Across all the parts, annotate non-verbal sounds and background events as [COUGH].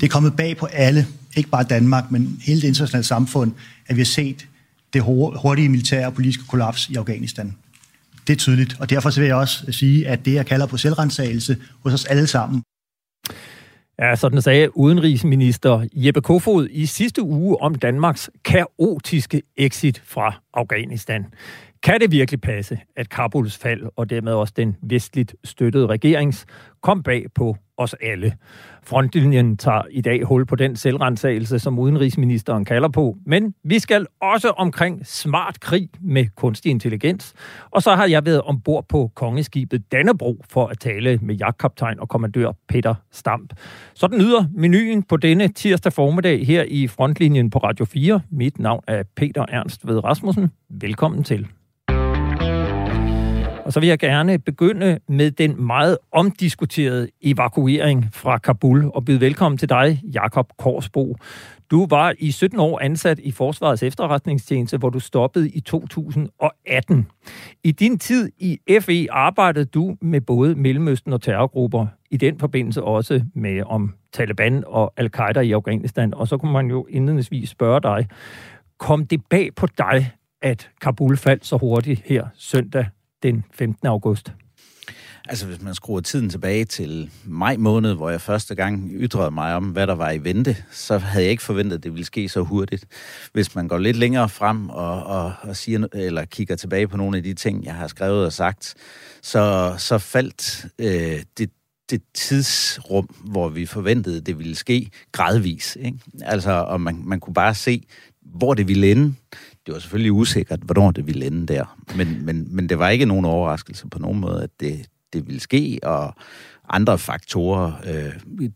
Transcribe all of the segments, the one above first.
Det er kommet bag på alle, ikke bare Danmark, men hele det internationale samfund, at vi har set det hurtige militære og politiske kollaps i Afghanistan. Det er tydeligt, og derfor vil jeg også sige, at det, jeg kalder på selvrensagelse hos os alle sammen, Ja, sådan sagde udenrigsminister Jeppe Kofod i sidste uge om Danmarks kaotiske exit fra Afghanistan. Kan det virkelig passe, at Kabuls fald og dermed også den vestligt støttede regerings kom bag på os alle? Frontlinjen tager i dag hul på den selvrensagelse, som udenrigsministeren kalder på, men vi skal også omkring smart krig med kunstig intelligens. Og så har jeg været ombord på kongeskibet Dannebro for at tale med jagtkaptajn og kommandør Peter Stamp. Sådan lyder menuen på denne tirsdag formiddag her i Frontlinjen på Radio 4. Mit navn er Peter Ernst ved Rasmussen. Velkommen til. Og så vil jeg gerne begynde med den meget omdiskuterede evakuering fra Kabul og byde velkommen til dig, Jakob Korsbo. Du var i 17 år ansat i Forsvarets efterretningstjeneste, hvor du stoppede i 2018. I din tid i FE arbejdede du med både Mellemøsten og terrorgrupper, i den forbindelse også med om Taliban og Al-Qaida i Afghanistan. Og så kunne man jo indledningsvis spørge dig, kom det bag på dig, at Kabul faldt så hurtigt her søndag den 15. august? Altså, hvis man skruer tiden tilbage til maj måned, hvor jeg første gang ytrede mig om, hvad der var i vente, så havde jeg ikke forventet, at det ville ske så hurtigt. Hvis man går lidt længere frem og, og, og siger, eller kigger tilbage på nogle af de ting, jeg har skrevet og sagt, så, så faldt øh, det, det tidsrum, hvor vi forventede, det ville ske gradvis. Ikke? Altså, og man, man kunne bare se, hvor det ville ende det var selvfølgelig usikkert, hvornår det ville ende der. Men, men, men det var ikke nogen overraskelse på nogen måde, at det, det ville ske, og andre faktorer, øh,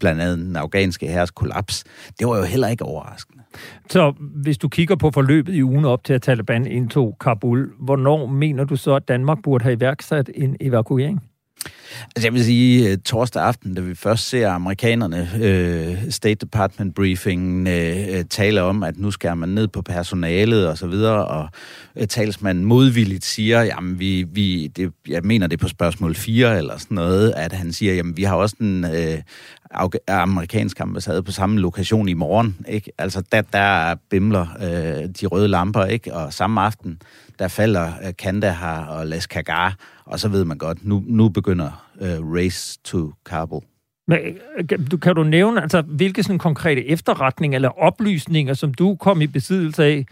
blandt andet den afghanske herres kollaps, det var jo heller ikke overraskende. Så hvis du kigger på forløbet i ugen op til, at Taliban indtog Kabul, hvornår mener du så, at Danmark burde have iværksat en evakuering? Altså jeg vil sige, øh, torsdag aften, da vi først ser amerikanerne, øh, State Department briefingen, øh, øh tale om, at nu skal man ned på personalet og så videre, og øh, talsmanden modvilligt siger, jamen vi, vi det, jeg mener det på spørgsmål 4 eller sådan noget, at han siger, jamen vi har også en øh, amerikansk ambassade på samme lokation i morgen, ikke? Altså der, der bimler øh, de røde lamper, ikke? Og samme aften, der falder øh, uh, Kandahar og Lashkar, og så ved man godt, nu, nu begynder uh, Race to Kabul. Men øh, du, kan du nævne, altså, hvilke sådan konkrete efterretninger eller oplysninger, som du kom i besiddelse af,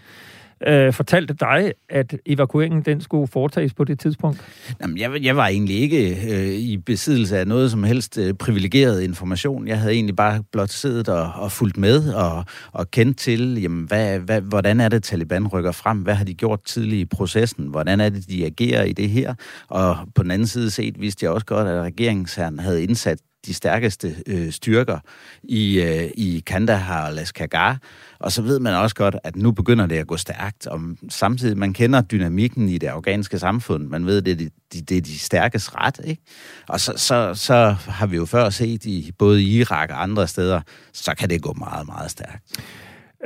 øh, fortalte dig, at evakueringen den skulle foretages på det tidspunkt? Jamen, jeg, jeg var egentlig ikke øh, i besiddelse af noget som helst øh, privilegeret information. Jeg havde egentlig bare blot siddet og, og fulgt med og, og kendt til, jamen, hvad, hvad, hvordan er det, Taliban rykker frem? Hvad har de gjort tidligt i processen? Hvordan er det, de agerer i det her? Og på den anden side set, vidste jeg også godt, at regeringsherren havde indsat de stærkeste øh, styrker i, øh, i Kandahar og Lashkar. Og så ved man også godt, at nu begynder det at gå stærkt. Og samtidig, man kender dynamikken i det afghanske samfund. Man ved, det er de, de, det er de stærkes ret. Ikke? Og så, så, så har vi jo før set i både Irak og andre steder, så kan det gå meget, meget stærkt.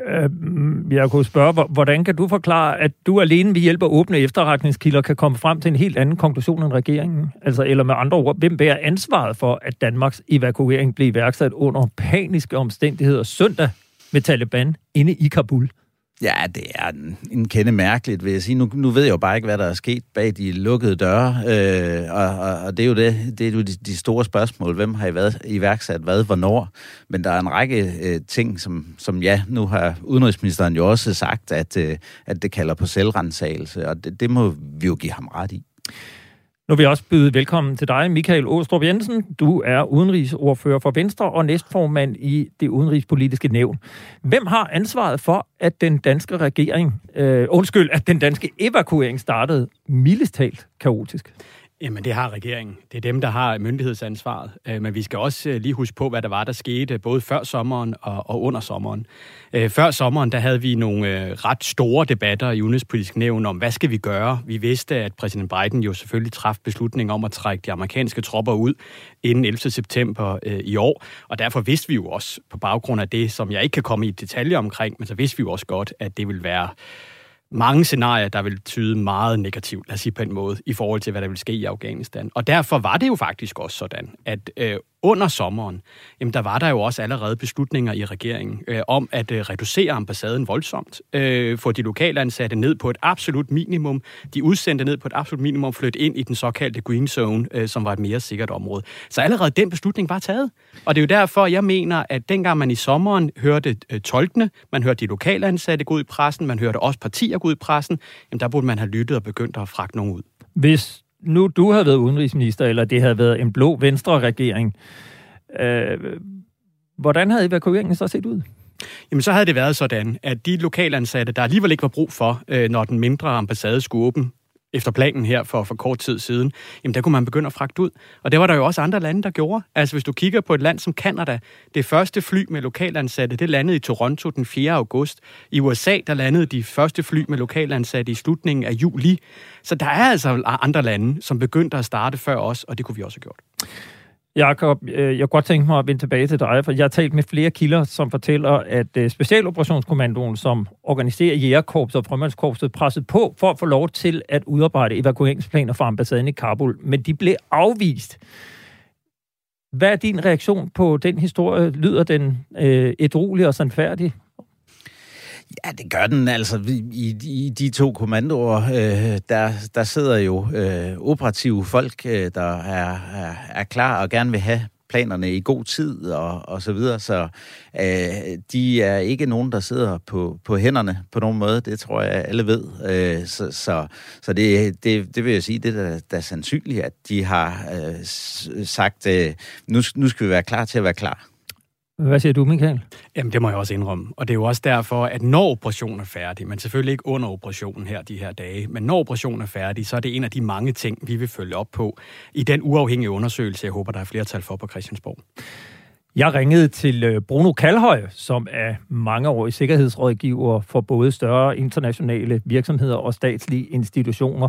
Øhm, jeg kunne spørge, hvordan kan du forklare, at du alene ved hjælp af åbne efterretningskilder kan komme frem til en helt anden konklusion end regeringen? Altså, eller med andre ord, hvem bærer ansvaret for, at Danmarks evakuering blev iværksat under paniske omstændigheder søndag med Taliban inde i Kabul? Ja, det er en, en kende mærkeligt, vil jeg sige. Nu, nu ved jeg jo bare ikke, hvad der er sket bag de lukkede døre, øh, og, og, og det er jo det, det er jo de, de store spørgsmål. Hvem har I været, iværksat hvad, hvornår? Men der er en række øh, ting, som, som ja, nu har udenrigsministeren jo også sagt, at, øh, at det kalder på selvrensagelse, og det, det må vi jo give ham ret i. Nu vil jeg også byde velkommen til dig, Michael Åstrup Jensen. Du er udenrigsordfører for Venstre og næstformand i det udenrigspolitiske nævn. Hvem har ansvaret for, at den danske regering, øh, undskyld, at den danske evakuering startede mildest talt kaotisk? Jamen, det har regeringen. Det er dem, der har myndighedsansvaret. Øh, men vi skal også øh, lige huske på, hvad der var, der skete både før sommeren og, og under sommeren. Øh, før sommeren, der havde vi nogle ret store debatter i udenrigspolitisk nævn om, hvad skal vi gøre? Vi vidste, at præsident Biden jo selvfølgelig træffede beslutning om at trække de amerikanske tropper ud inden 11. september i år. Og derfor vidste vi jo også, på baggrund af det, som jeg ikke kan komme i detaljer omkring, men så vidste vi jo også godt, at det vil være mange scenarier, der vil tyde meget negativt, lad os sige på en måde, i forhold til, hvad der vil ske i Afghanistan. Og derfor var det jo faktisk også sådan, at øh, under sommeren, jamen der var der jo også allerede beslutninger i regeringen øh, om at øh, reducere ambassaden voldsomt, øh, få de lokale ansatte ned på et absolut minimum, de udsendte ned på et absolut minimum, flytte ind i den såkaldte green zone, øh, som var et mere sikkert område. Så allerede den beslutning var taget. Og det er jo derfor, jeg mener, at dengang man i sommeren hørte øh, tolkene, man hørte de lokale ansatte gå ud i pressen, man hørte også partier gå ud i pressen, jamen der burde man have lyttet og begyndt at fragte nogen ud. Hvis nu du havde været udenrigsminister, eller det havde været en blå venstre regering, øh, hvordan havde evakueringen så set ud? Jamen, så havde det været sådan, at de lokalansatte, der alligevel ikke var brug for, øh, når den mindre ambassade skulle åbne, efter planen her for, for kort tid siden, jamen der kunne man begynde at fragte ud. Og det var der jo også andre lande, der gjorde. Altså hvis du kigger på et land som Kanada, det første fly med lokalansatte, det landede i Toronto den 4. august. I USA, der landede de første fly med lokalansatte i slutningen af juli. Så der er altså andre lande, som begyndte at starte før os, og det kunne vi også have gjort. Jakob, øh, jeg kunne godt tænke mig at vende tilbage til dig, for jeg har talt med flere kilder, som fortæller, at øh, Specialoperationskommandoen, som organiserer jægerkorpset og frømandskorpset, pressede på for at få lov til at udarbejde evakueringsplaner for ambassaden i Kabul, men de blev afvist. Hvad er din reaktion på den historie? Lyder den øh, edrolig og sandfærdig? Ja, det gør den. Altså, i, i de to kommandoer, øh, der, der sidder jo øh, operative folk, øh, der er, er, er klar og gerne vil have planerne i god tid og, og så videre. Så øh, de er ikke nogen, der sidder på, på hænderne på nogen måde. Det tror jeg, alle ved. Øh, så så, så det, det, det vil jeg sige, det er da sandsynligt, at de har øh, sagt, øh, nu, nu skal vi være klar til at være klar. Hvad siger du, Michael? Jamen, det må jeg også indrømme. Og det er jo også derfor, at når operationen er færdig, men selvfølgelig ikke under operationen her de her dage, men når operationen er færdig, så er det en af de mange ting, vi vil følge op på i den uafhængige undersøgelse, jeg håber, der er flertal for på Christiansborg. Jeg ringede til øh, Bruno Kalhøj, som er mangeårig sikkerhedsrådgiver for både større internationale virksomheder og statslige institutioner.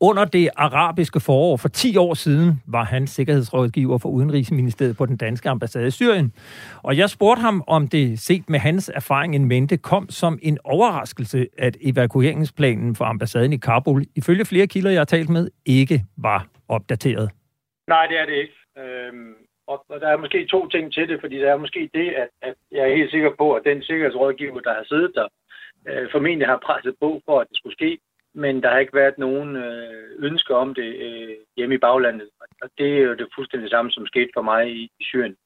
Under det arabiske forår for 10 år siden var han sikkerhedsrådgiver for Udenrigsministeriet på den danske ambassade i Syrien. Og jeg spurgte ham, om det set med hans erfaring en mente kom som en overraskelse, at evakueringsplanen for ambassaden i Kabul, ifølge flere kilder, jeg har talt med, ikke var opdateret. Nej, det er det ikke. Øhm og, og der er måske to ting til det, fordi der er måske det, at, at jeg er helt sikker på, at den sikkerhedsrådgiver, der har siddet der, øh, formentlig har presset på for, at det skulle ske, men der har ikke været nogen øh, ønsker om det øh, hjemme i baglandet. Og det er jo det fuldstændig samme, som skete for mig i, i Syrien.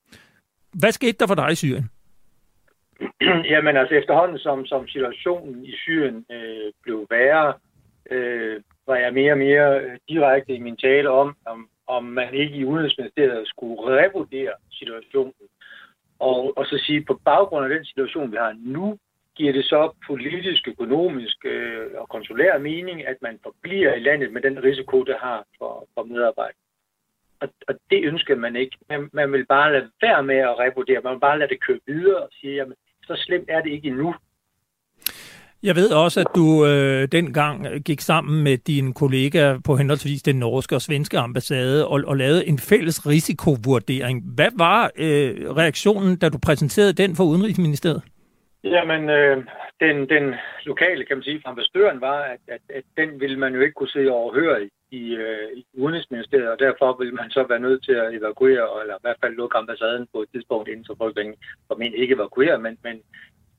Hvad skete der for dig i Syrien? [CLEARS THROAT] Jamen altså efterhånden, som, som situationen i Syrien øh, blev værre, øh, var jeg mere og mere øh, direkte i min tale om, om om man ikke i Udenrigsministeriet skulle revurdere situationen. Og, og så sige, på baggrund af den situation, vi har nu, giver det så politisk, økonomisk øh, og konsulær mening, at man forbliver i landet med den risiko, det har for, for medarbejdere. Og, og det ønsker man ikke. Man, man vil bare lade være med at revurdere. Man vil bare lade det køre videre og sige, jamen, så slemt er det ikke endnu. Jeg ved også, at du øh, dengang gik sammen med dine kollegaer på henholdsvis den norske og svenske ambassade og, og lavede en fælles risikovurdering. Hvad var øh, reaktionen, da du præsenterede den for Udenrigsministeriet? Jamen, øh, den, den lokale, kan man sige, fra ambassadøren var, at, at, at den ville man jo ikke kunne se overhøre i, i, øh, i Udenrigsministeriet, og derfor ville man så være nødt til at evakuere, eller i hvert fald lukke ambassaden på et tidspunkt, inden så folk formentlig ikke evakuere, men, men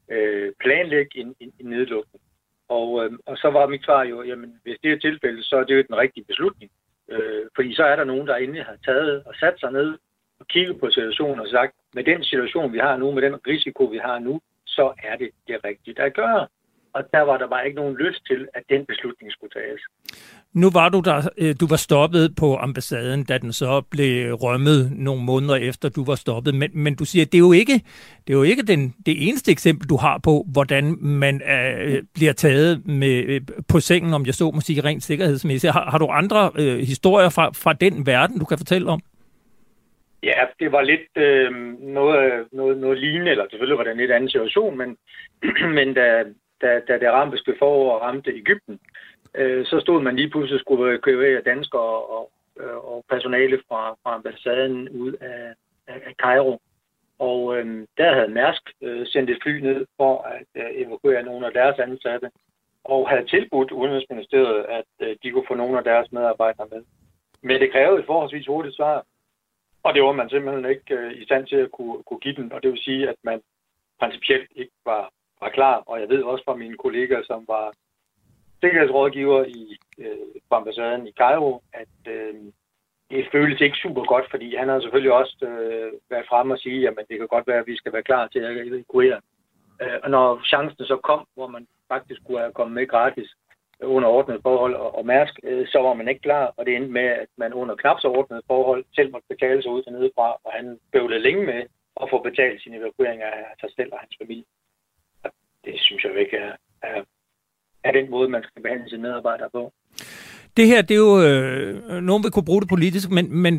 øh, planlægge en, en, en nedlukning. Og, øh, og så var mit svar jo, jamen hvis det er tilfældet, så er det jo den rigtige beslutning. Øh, fordi så er der nogen, der endelig har taget og sat sig ned og kigget på situationen og sagt, med den situation, vi har nu, med den risiko, vi har nu, så er det det rigtige der gør. Og der var der bare ikke nogen lyst til, at den beslutning skulle tages. Nu var du der, øh, du var stoppet på ambassaden, da den så blev rømmet nogle måneder efter, du var stoppet. Men, men du siger, det er jo ikke, det er jo ikke den, det eneste eksempel, du har på, hvordan man øh, bliver taget med, øh, på sengen, om jeg så må sige, rent sikkerhedsmæssigt. Har, har du andre øh, historier fra, fra den verden, du kan fortælle om? Ja, det var lidt øh, noget, noget, noget lignende, eller selvfølgelig var det en lidt anden situation, men, [CLEARS THROAT] men da, da, da det arabiske forår ramte Ægypten, øh, så stod man lige pludselig skulle købe danskere og, og, øh, og personale fra, fra ambassaden ud af, af, af Cairo. Og øh, der havde Mærsk øh, sendt et fly ned for at øh, evakuere nogle af deres ansatte, og havde tilbudt Udenrigsministeriet, at øh, de kunne få nogle af deres medarbejdere med. Men det krævede et forholdsvis hurtigt svar. Og det var man simpelthen ikke øh, i stand til at kunne, kunne give den, og det vil sige, at man principielt ikke var, var klar. Og jeg ved også fra mine kolleger, som var sikkerhedsrådgiver i øh, på ambassaden i Cairo, at øh, det føles ikke super godt, fordi han har selvfølgelig også øh, været frem og sige, at det kan godt være, at vi skal være klar til at evakuere. Øh, og når chancen så kom, hvor man faktisk kunne have kommet med gratis under ordnet forhold og, og Mærsk, øh, så var man ikke klar, og det endte med, at man under knap så ordnet forhold selv måtte betale sig ud til nedefra, og han bøvlede længe med at få betalt sin evakuering af sig selv og hans familie. Og det synes jeg ikke er, er, er den måde, man skal behandle sine medarbejdere på. Det her, det er jo, øh, nogen vil kunne bruge det politisk, men, men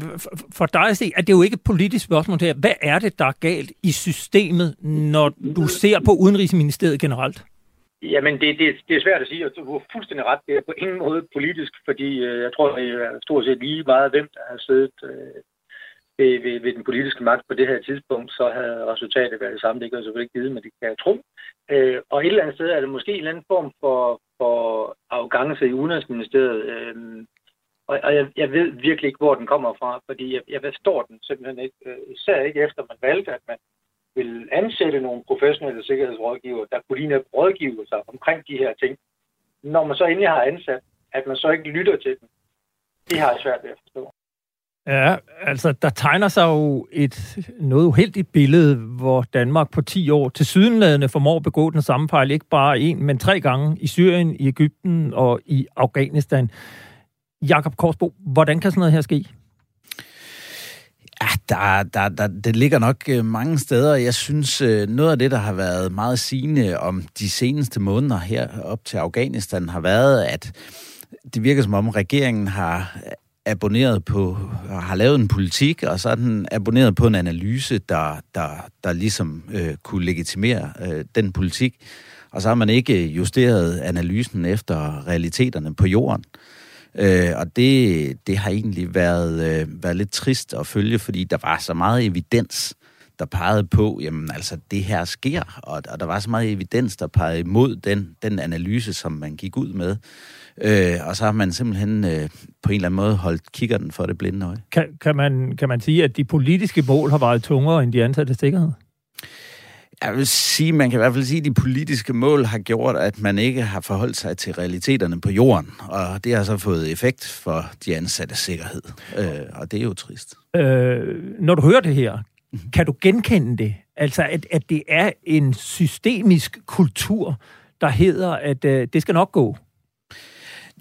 for dig at se, at det jo ikke et politisk spørgsmål her. Hvad er det, der er galt i systemet, når du ser på Udenrigsministeriet generelt? Jamen, det, det, det er svært at sige, og du har fuldstændig ret. Det er på ingen måde politisk, fordi øh, jeg tror, det er stort set lige meget, hvem der har siddet øh, ved, ved, ved den politiske magt på det her tidspunkt, så havde resultatet været det samme. Det kan jeg selvfølgelig ikke vide, men det kan jeg tro. Øh, og et eller andet sted er det måske en eller anden form for, for arrogance i Udenrigsministeriet. Øh, og og jeg, jeg ved virkelig ikke, hvor den kommer fra, fordi jeg, jeg forstår den simpelthen ikke. Øh, især ikke efter man valgte, at man vil ansætte nogle professionelle sikkerhedsrådgiver, der kunne lige rådgive sig omkring de her ting. Når man så endelig har ansat, at man så ikke lytter til dem, det har jeg svært ved at forstå. Ja, altså der tegner sig jo et noget uheldigt billede, hvor Danmark på 10 år til sydenladende formår at begå den samme fejl, ikke bare en, men tre gange i Syrien, i Ægypten og i Afghanistan. Jakob Korsbo, hvordan kan sådan noget her ske? Ja, der, der, der, det ligger nok øh, mange steder. Jeg synes, øh, noget af det, der har været meget sigende om de seneste måneder her op til Afghanistan, har været, at det virker som om regeringen har abonneret på, har lavet en politik, og så er den abonneret på en analyse, der, der, der ligesom øh, kunne legitimere øh, den politik. Og så har man ikke justeret analysen efter realiteterne på jorden. Øh, og det, det har egentlig været, øh, været lidt trist at følge, fordi der var så meget evidens, der pegede på, jamen altså, det her sker, og, og der var så meget evidens, der pegede imod den, den analyse, som man gik ud med. Øh, og så har man simpelthen øh, på en eller anden måde holdt kikkerten for det blinde øje. Kan, kan, man, kan man sige, at de politiske mål har været tungere end de ansatte sikkerhed? Jeg vil sige, man kan i hvert fald sige, at de politiske mål har gjort, at man ikke har forholdt sig til realiteterne på jorden, og det har så fået effekt for de ansatte sikkerhed, øh, og det er jo trist. Øh, når du hører det her, kan du genkende det? Altså, at, at det er en systemisk kultur, der hedder, at øh, det skal nok gå?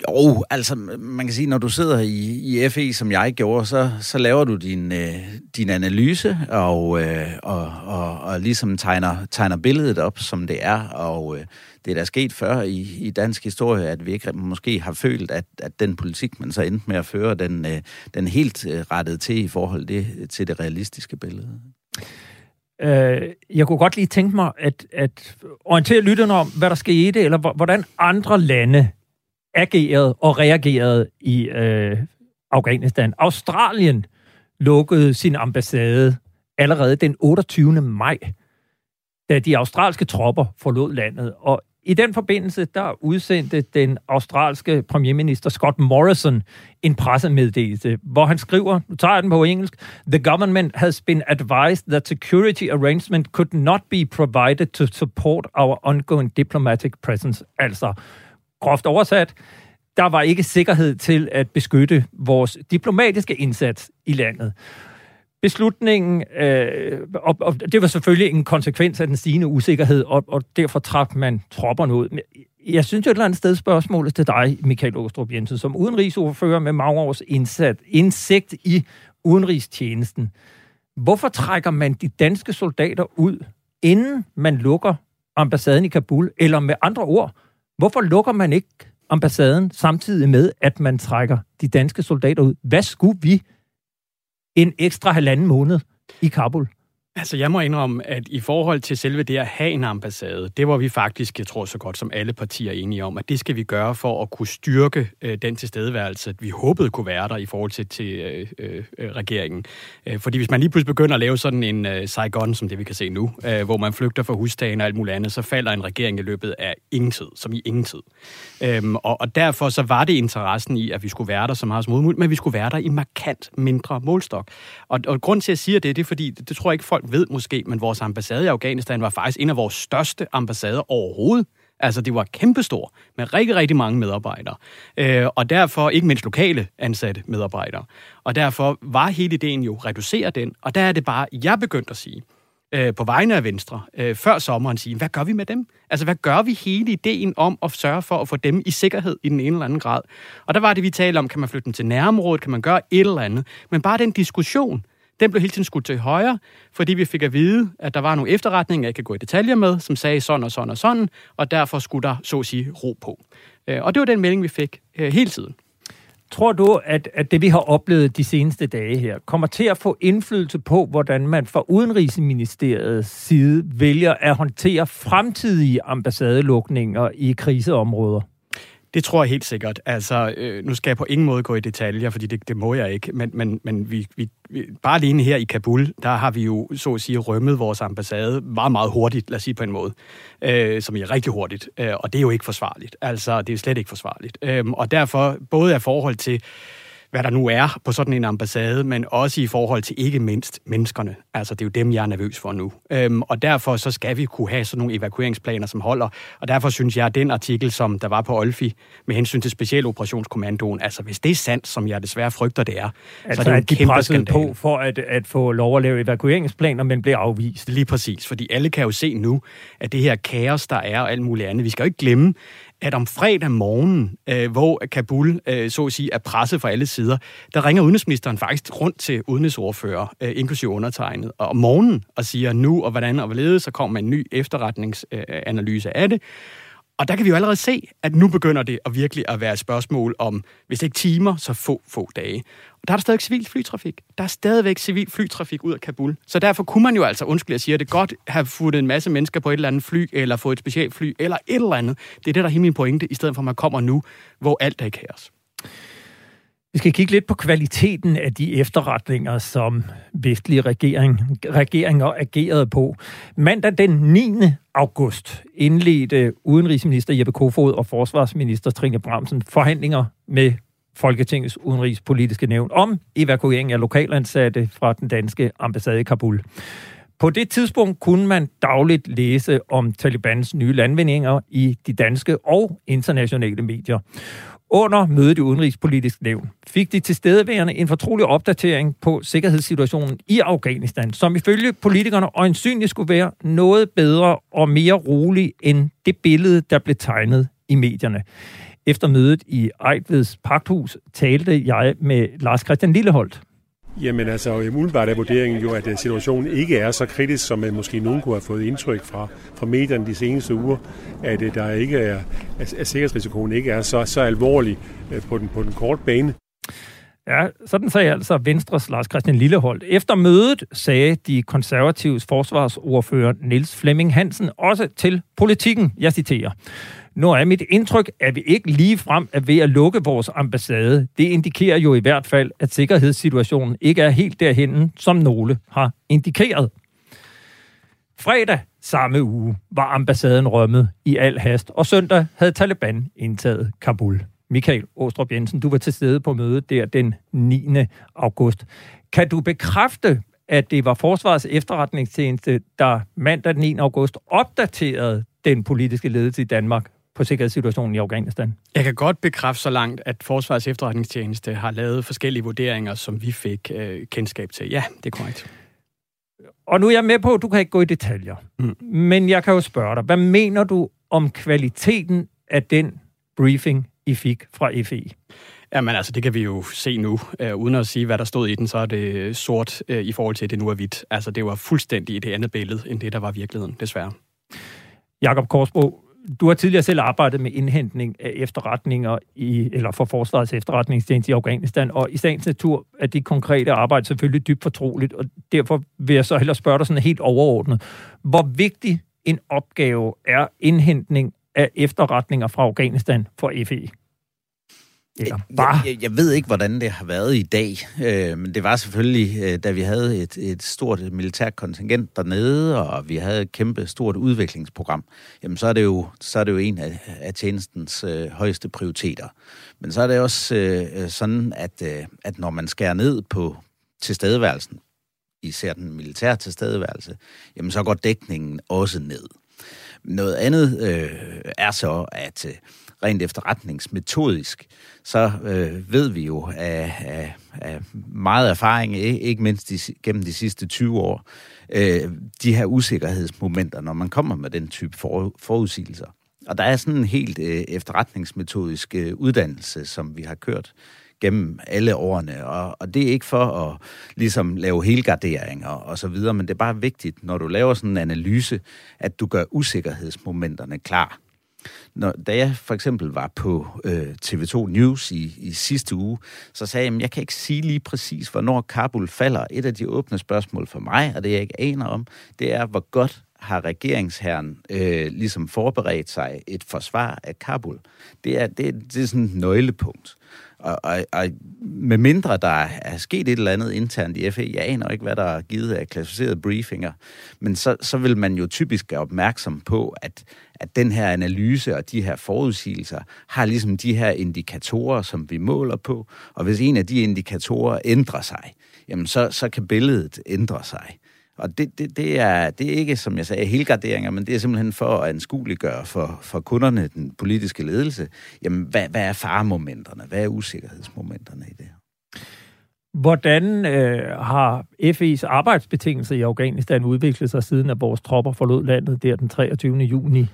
Jo, altså man kan sige, når du sidder i, i FE, som jeg gjorde, så, så laver du din, øh, din analyse og, øh, og, og, og ligesom tegner, tegner billedet op, som det er. Og øh, det er da sket før i, i dansk historie, at vi ikke måske har følt, at, at den politik, man så endte med at føre, den, øh, den helt øh, rettet til i forhold det, til det realistiske billede. Øh, jeg kunne godt lige tænke mig at, at orientere lytterne om, hvad der skete, eller hvordan andre lande agerede og reagerede i øh, Afghanistan. Australien lukkede sin ambassade allerede den 28. maj, da de australske tropper forlod landet. Og i den forbindelse, der udsendte den australske premierminister Scott Morrison en pressemeddelelse, hvor han skriver, nu tager jeg den på engelsk, The government has been advised that security arrangement could not be provided to support our ongoing diplomatic presence. Altså, groft oversat, der var ikke sikkerhed til at beskytte vores diplomatiske indsats i landet. Beslutningen, øh, og, og det var selvfølgelig en konsekvens af den stigende usikkerhed, og, og derfor trak man tropperne ud. Jeg synes jo et eller andet sted spørgsmålet til dig, Michael Åstrup Jensen, som udenrigsordfører med mange års indsat, indsigt i udenrigstjenesten. Hvorfor trækker man de danske soldater ud, inden man lukker ambassaden i Kabul? Eller med andre ord, Hvorfor lukker man ikke ambassaden samtidig med, at man trækker de danske soldater ud? Hvad skulle vi en ekstra halvanden måned i Kabul? Altså, jeg må indrømme, at i forhold til selve det at have en ambassade, det var vi faktisk, jeg tror så godt som alle partier er enige om, at det skal vi gøre for at kunne styrke øh, den tilstedeværelse, vi håbede kunne være der i forhold til, til øh, øh, regeringen. Øh, fordi hvis man lige pludselig begynder at lave sådan en øh, Saigon, som det vi kan se nu, øh, hvor man flygter fra husdagen og alt muligt andet, så falder en regering i løbet af ingen tid, som i ingen tid. Øhm, og, og derfor så var det interessen i, at vi skulle være der så meget som muligt, men vi skulle være der i markant mindre målstok. Og, og grund til, at jeg siger det, det er fordi, det tror jeg ikke folk ved måske, men vores ambassade i Afghanistan var faktisk en af vores største ambassader overhovedet. Altså, det var kæmpestor, med rigtig, rigtig mange medarbejdere. Øh, og derfor ikke mindst lokale ansatte medarbejdere. Og derfor var hele ideen jo reducere den. Og der er det bare, jeg begyndte at sige, øh, på vegne af Venstre, øh, før sommeren, sige, hvad gør vi med dem? Altså, hvad gør vi hele ideen om at sørge for at få dem i sikkerhed i den ene eller anden grad? Og der var det, vi talte om, kan man flytte dem til nærområdet, kan man gøre et eller andet? Men bare den diskussion, den blev hele tiden skudt til højre, fordi vi fik at vide, at der var nogle efterretninger, jeg kan gå i detaljer med, som sagde sådan og sådan og sådan, og derfor skulle der, så at sige, ro på. Øh, og det var den melding, vi fik øh, hele tiden. Tror du, at, at det, vi har oplevet de seneste dage her, kommer til at få indflydelse på, hvordan man fra Udenrigsministeriets side vælger at håndtere fremtidige ambassadelukninger i kriseområder? Det tror jeg helt sikkert. Altså, øh, nu skal jeg på ingen måde gå i detaljer, fordi det, det må jeg ikke. Men, men, men vi, vi, bare alene her i Kabul, der har vi jo, så at sige, rømmet vores ambassade meget, meget hurtigt, lad os sige på en måde, øh, som er rigtig hurtigt. Øh, og det er jo ikke forsvarligt. Altså, det er slet ikke forsvarligt. Øh, og derfor, både af forhold til hvad der nu er på sådan en ambassade, men også i forhold til ikke mindst menneskerne. Altså, det er jo dem, jeg er nervøs for nu. Øhm, og derfor så skal vi kunne have sådan nogle evakueringsplaner, som holder. Og derfor synes jeg, at den artikel, som der var på Olfi, med hensyn til specialoperationskommandoen, altså hvis det er sandt, som jeg desværre frygter, det er, altså, så er det en kæmpe de på for at, at få lov at lave evakueringsplaner, men bliver afvist. Lige præcis, fordi alle kan jo se nu, at det her kaos, der er og alt muligt andet, vi skal jo ikke glemme, at om fredag morgen, øh, hvor Kabul, øh, så at sige, er presset fra alle sider, der ringer udenrigsministeren faktisk rundt til udenrigsordfører, øh, inklusive undertegnet, og om morgenen og siger nu og hvordan og hvorledes, så kommer en ny efterretningsanalyse øh, af det. Og der kan vi jo allerede se, at nu begynder det at virkelig at være et spørgsmål om, hvis ikke timer, så få, få dage. Og der er der stadig civil flytrafik. Der er stadigvæk civil flytrafik ud af Kabul. Så derfor kunne man jo altså, undskyld jeg siger det, godt have fundet en masse mennesker på et eller andet fly, eller fået et specialfly, eller et eller andet. Det er det, der er hele min pointe, i stedet for at man kommer nu, hvor alt er i kaos. Vi skal kigge lidt på kvaliteten af de efterretninger, som vestlige regering, regeringer agerede på. Mandag den 9. august indledte udenrigsminister Jeppe Kofod og forsvarsminister Trine Bramsen forhandlinger med Folketingets udenrigspolitiske nævn om evakuering af lokalansatte fra den danske ambassade i Kabul. På det tidspunkt kunne man dagligt læse om Talibans nye landvindinger i de danske og internationale medier. Under mødet i Udenrigspolitisk Nævn fik de tilstedeværende en fortrolig opdatering på sikkerhedssituationen i Afghanistan, som ifølge politikerne øjensynligt skulle være noget bedre og mere rolig end det billede, der blev tegnet i medierne. Efter mødet i Ejtveds Pagthus talte jeg med Lars Christian Lilleholdt. Jamen altså, umiddelbart er vurderingen jo, at øh, situationen ikke er så kritisk, som man måske nogen kunne have fået indtryk fra, fra medierne de seneste uger, at øh, der ikke er, at sikkerhedsrisikoen ikke er så, så alvorlig på den, på den korte bane. Ja, sådan sagde altså Venstres Lars Christian Lilleholdt. Efter mødet sagde de konservatives forsvarsordfører Niels Flemming Hansen også til politikken, jeg citerer. Nu er mit indtryk, at vi ikke lige frem er ved at lukke vores ambassade. Det indikerer jo i hvert fald, at sikkerhedssituationen ikke er helt derhen, som nogle har indikeret. Fredag samme uge var ambassaden rømmet i al hast, og søndag havde Taliban indtaget Kabul. Michael Åstrup Jensen, du var til stede på mødet der den 9. august. Kan du bekræfte, at det var Forsvarets efterretningstjeneste, der mandag den 9. august opdaterede den politiske ledelse i Danmark på sikkerhedssituationen i Afghanistan? Jeg kan godt bekræfte så langt, at Forsvarets efterretningstjeneste har lavet forskellige vurderinger, som vi fik øh, kendskab til. Ja, det er korrekt. Og nu er jeg med på, at du kan ikke gå i detaljer. Mm. Men jeg kan jo spørge dig, hvad mener du om kvaliteten af den briefing, I fik fra FE? Jamen altså, det kan vi jo se nu. Uh, uden at sige, hvad der stod i den, så er det sort uh, i forhold til, at det nu er hvidt. Altså, det var fuldstændig et andet billede, end det, der var virkeligheden, desværre. Jakob Korsbro, du har tidligere selv arbejdet med indhentning af efterretninger i, eller for Forsvarets efterretningstjeneste i Afghanistan, og i sagens natur er det konkrete arbejde selvfølgelig dybt fortroligt, og derfor vil jeg så hellere spørge dig sådan helt overordnet. Hvor vigtig en opgave er indhentning af efterretninger fra Afghanistan for FE? Eller bare? Jeg, jeg, jeg ved ikke, hvordan det har været i dag, øh, men det var selvfølgelig, øh, da vi havde et, et stort militært kontingent dernede, og vi havde et kæmpe stort udviklingsprogram, jamen så er det jo, så er det jo en af, af tjenestens øh, højeste prioriteter. Men så er det også øh, sådan, at, øh, at når man skærer ned på tilstedeværelsen, især den militære tilstedeværelse, jamen så går dækningen også ned. Noget andet øh, er så, at øh, rent efterretningsmetodisk, så øh, ved vi jo af, af, af meget erfaring, ikke mindst de, gennem de sidste 20 år, øh, de her usikkerhedsmomenter, når man kommer med den type for, forudsigelser. Og der er sådan en helt øh, efterretningsmetodisk øh, uddannelse, som vi har kørt gennem alle årene, og, og det er ikke for at ligesom lave helgarderinger og så videre, men det er bare vigtigt, når du laver sådan en analyse, at du gør usikkerhedsmomenterne klar. Når, da jeg for eksempel var på øh, TV2 News i, i sidste uge, så sagde jeg, at jeg kan ikke sige lige præcis, hvornår Kabul falder. Et af de åbne spørgsmål for mig, og det jeg ikke aner om, det er, hvor godt har regeringsherren øh, ligesom forberedt sig et forsvar af Kabul. Det er, det, det er sådan et nøglepunkt. Og, og, og med mindre der er sket et eller andet internt i FE, jeg aner ikke, hvad der er givet af klassificerede briefinger, men så, så vil man jo typisk være opmærksom på, at, at den her analyse og de her forudsigelser har ligesom de her indikatorer, som vi måler på, og hvis en af de indikatorer ændrer sig, jamen så, så kan billedet ændre sig. Og det, det, det, er, det er ikke, som jeg sagde, helgarderinger, men det er simpelthen for at anskueliggøre for, for kunderne, den politiske ledelse, jamen, hvad, hvad er faremomenterne? Hvad er usikkerhedsmomenterne i det Hvordan øh, har FE's arbejdsbetingelser i Afghanistan udviklet sig, siden at vores tropper forlod landet der den 23. juni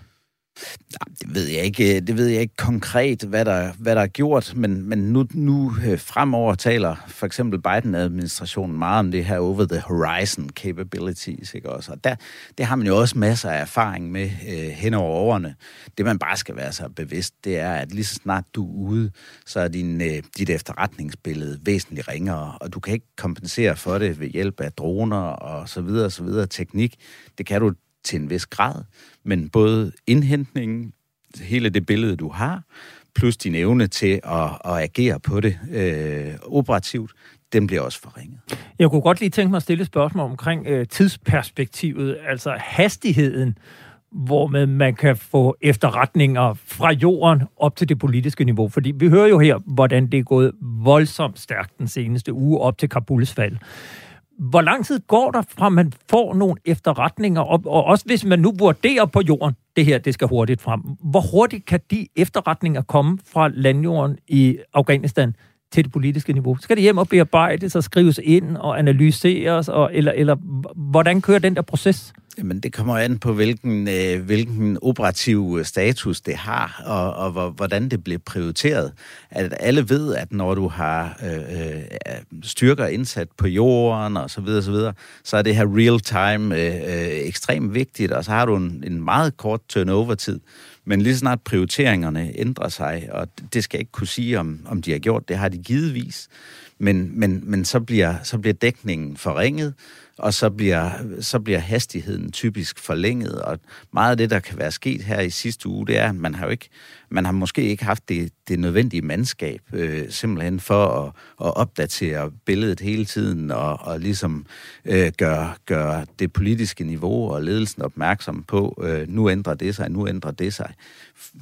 det ved jeg ikke. Det ved jeg ikke konkret, hvad der, hvad der er gjort, men, men nu, nu øh, fremover taler for eksempel Biden-administrationen meget om det her over the horizon capabilities, ikke også? Og der, det har man jo også masser af erfaring med øh, hen over årene. Det man bare skal være så bevidst, det er, at lige så snart du er ude, så er din, øh, dit efterretningsbillede væsentligt ringere, og du kan ikke kompensere for det ved hjælp af droner og så videre, og så videre teknik. Det kan du til en vis grad, men både indhentningen, hele det billede, du har, plus din evne til at, at agere på det øh, operativt, den bliver også forringet. Jeg kunne godt lige tænke mig at stille et spørgsmål omkring øh, tidsperspektivet, altså hastigheden, hvor man kan få efterretninger fra jorden op til det politiske niveau. Fordi vi hører jo her, hvordan det er gået voldsomt stærkt den seneste uge op til Kabuls fald. Hvor lang tid går der fra, man får nogle efterretninger, og, og også hvis man nu vurderer på jorden, det her, det skal hurtigt frem. Hvor hurtigt kan de efterretninger komme fra landjorden i Afghanistan til det politiske niveau? Skal det hjem og bearbejdes og skrives ind og analyseres, og, eller, eller hvordan kører den der proces? Jamen, det kommer an på, hvilken, øh, hvilken operativ øh, status det har, og, og hvordan det bliver prioriteret. At alle ved, at når du har øh, øh, styrker indsat på jorden og så videre, så videre, så er det her real-time øh, øh, ekstremt vigtigt, og så har du en, en meget kort turnover-tid. Men lige snart prioriteringerne ændrer sig, og det skal jeg ikke kunne sige, om, om de har gjort, det har de givetvis, men, men, men så, bliver, så bliver dækningen forringet, og så bliver, så bliver hastigheden typisk forlænget, og meget af det, der kan være sket her i sidste uge, det er, at man har jo ikke, man har måske ikke haft det, det nødvendige mandskab, øh, simpelthen for at, at opdatere billedet hele tiden, og, og ligesom øh, gøre, gøre det politiske niveau og ledelsen opmærksom på, øh, nu ændrer det sig, nu ændrer det sig,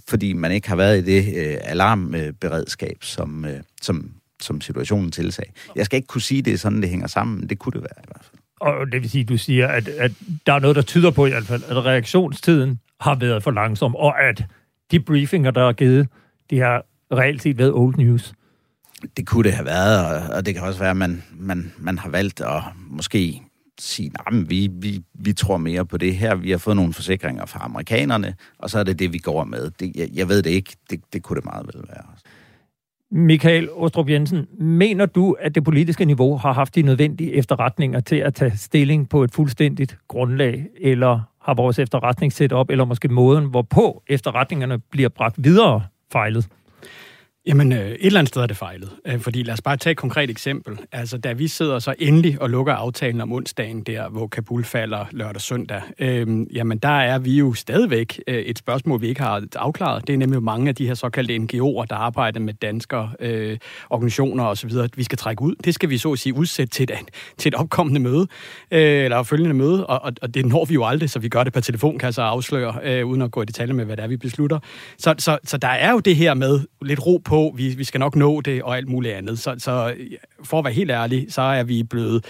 fordi man ikke har været i det øh, alarmberedskab, som, øh, som, som situationen tilsag. Jeg skal ikke kunne sige, det er sådan, det hænger sammen, men det kunne det være i hvert fald. Og det vil sige, at du siger, at, at der er noget, der tyder på i hvert fald, at reaktionstiden har været for langsom, og at de briefinger, der er givet, de har reelt set været old news. Det kunne det have været, og det kan også være, at man, man, man har valgt at måske sige, at vi, vi, vi tror mere på det her. Vi har fået nogle forsikringer fra amerikanerne, og så er det det, vi går med. Det, jeg, jeg ved det ikke. Det, det kunne det meget vel være. Michael Ostrup Jensen, mener du, at det politiske niveau har haft de nødvendige efterretninger til at tage stilling på et fuldstændigt grundlag, eller har vores efterretningssæt op, eller måske måden, hvorpå efterretningerne bliver bragt videre fejlet? Jamen, øh, et eller andet sted er det fejlet. Øh, fordi lad os bare tage et konkret eksempel. Altså, da vi sidder så endelig og lukker aftalen om onsdagen der, hvor Kabul falder lørdag og søndag, øh, jamen der er vi jo stadigvæk øh, et spørgsmål, vi ikke har afklaret. Det er nemlig mange af de her såkaldte NGO'er, der arbejder med danskere, øh, organisationer osv., vi skal trække ud. Det skal vi så at sige udsætte til et, til et opkommende møde, øh, eller følgende møde, og, og, og det når vi jo aldrig, så vi gør det per telefon, kan jeg så afsløre, øh, uden at gå i detaljer med, hvad det er, vi beslutter. Så, så, så der er jo det her med lidt ro på, vi, vi skal nok nå det og alt muligt andet. Så, så for at være helt ærlig, så er vi blevet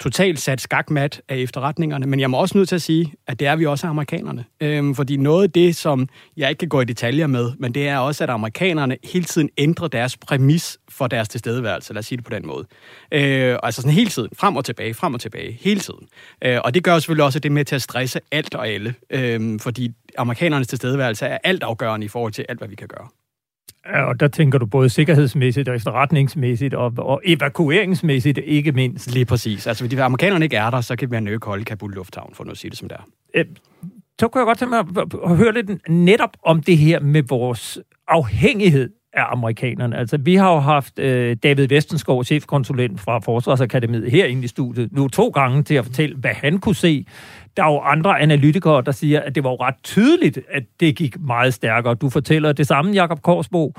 totalt sat skakmat af efterretningerne, men jeg må også nødt til at sige, at det er vi også af amerikanerne. Øhm, fordi noget af det, som jeg ikke kan gå i detaljer med, men det er også, at amerikanerne hele tiden ændrer deres præmis for deres tilstedeværelse, lad os sige det på den måde. Øh, altså sådan hele tiden, frem og tilbage, frem og tilbage, hele tiden. Øh, og det gør selvfølgelig også, det med til at stresse alt og alle, øh, fordi amerikanernes tilstedeværelse er alt afgørende i forhold til alt, hvad vi kan gøre. Og der tænker du både sikkerhedsmæssigt og efterretningsmæssigt og, og evakueringsmæssigt ikke mindst. Lige præcis. Altså, hvis de amerikanerne ikke er der, så kan vi have holde Kabul Lufthavn, for nu at sige det som det er. Øh, så kunne jeg godt tænke mig at, at høre lidt netop om det her med vores afhængighed af amerikanerne. Altså, vi har jo haft øh, David Vestenskov, chefkonsulent fra Forsvarsakademiet, herinde i studiet, nu to gange til at fortælle, hvad han kunne se. Der er jo andre analytikere, der siger, at det var jo ret tydeligt, at det gik meget stærkere. Du fortæller det samme, Jakob Korsbo.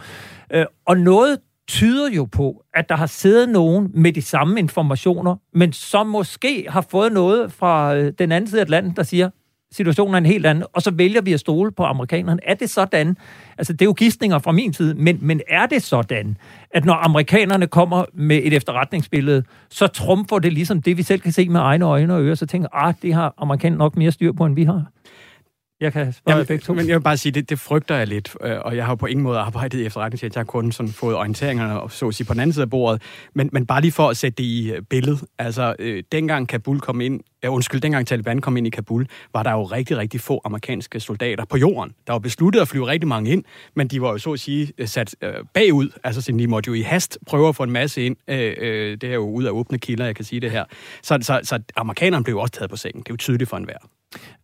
Øh, og noget tyder jo på, at der har siddet nogen med de samme informationer, men som måske har fået noget fra øh, den anden side af landet, der siger, situationen er en helt anden, og så vælger vi at stole på amerikanerne. Er det sådan, altså det er jo gidsninger fra min side, men, men er det sådan, at når amerikanerne kommer med et efterretningsbillede, så trumfer det ligesom det, vi selv kan se med egne øjne og ører, så tænker ah, det har amerikanerne nok mere styr på, end vi har? Jeg kan spørge Jamen, begge to. Men jeg vil bare sige, det, det frygter jeg lidt, øh, og jeg har på ingen måde arbejdet i efterretningstjeneste. Jeg har kun sådan fået orienteringerne og så at sige på den anden side af bordet. Men, men bare lige for at sætte det i øh, billedet. Altså, øh, dengang Kabul kom ind, ja, undskyld, dengang Taliban kom ind i Kabul, var der jo rigtig, rigtig få amerikanske soldater på jorden. Der var besluttet at flyve rigtig mange ind, men de var jo så at sige øh, sat øh, bagud. Altså, så de måtte jo i hast prøve at få en masse ind. Øh, øh, det er jo ud af åbne kilder, jeg kan sige det her. Så, så, så amerikanerne blev også taget på sengen. Det er jo tydeligt for enhver.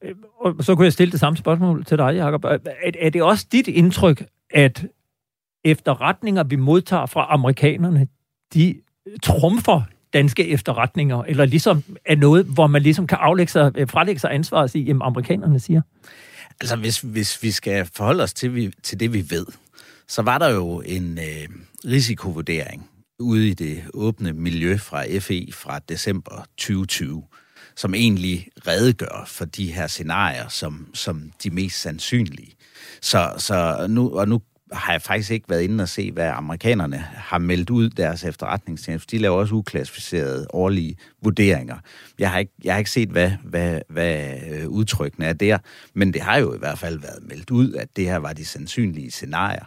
Øh, og så kunne jeg stille det samme spørgsmål til dig, Jacob. Er, er det også dit indtryk, at efterretninger, vi modtager fra amerikanerne, de trumfer danske efterretninger, eller ligesom er noget, hvor man ligesom kan aflægge sig, øh, frelægge sig ansvar og sige, at amerikanerne siger? Altså, hvis, hvis vi skal forholde os til, vi, til det, vi ved, så var der jo en øh, risikovurdering ude i det åbne miljø fra FE fra december 2020, som egentlig redegør for de her scenarier som, som de mest sandsynlige. Så, så nu, og nu har jeg faktisk ikke været inde og se, hvad amerikanerne har meldt ud deres efterretningstjeneste. De laver også uklassificerede årlige vurderinger. Jeg har ikke, jeg har ikke set, hvad, hvad, hvad øh, udtrykkene er der, men det har jo i hvert fald været meldt ud, at det her var de sandsynlige scenarier.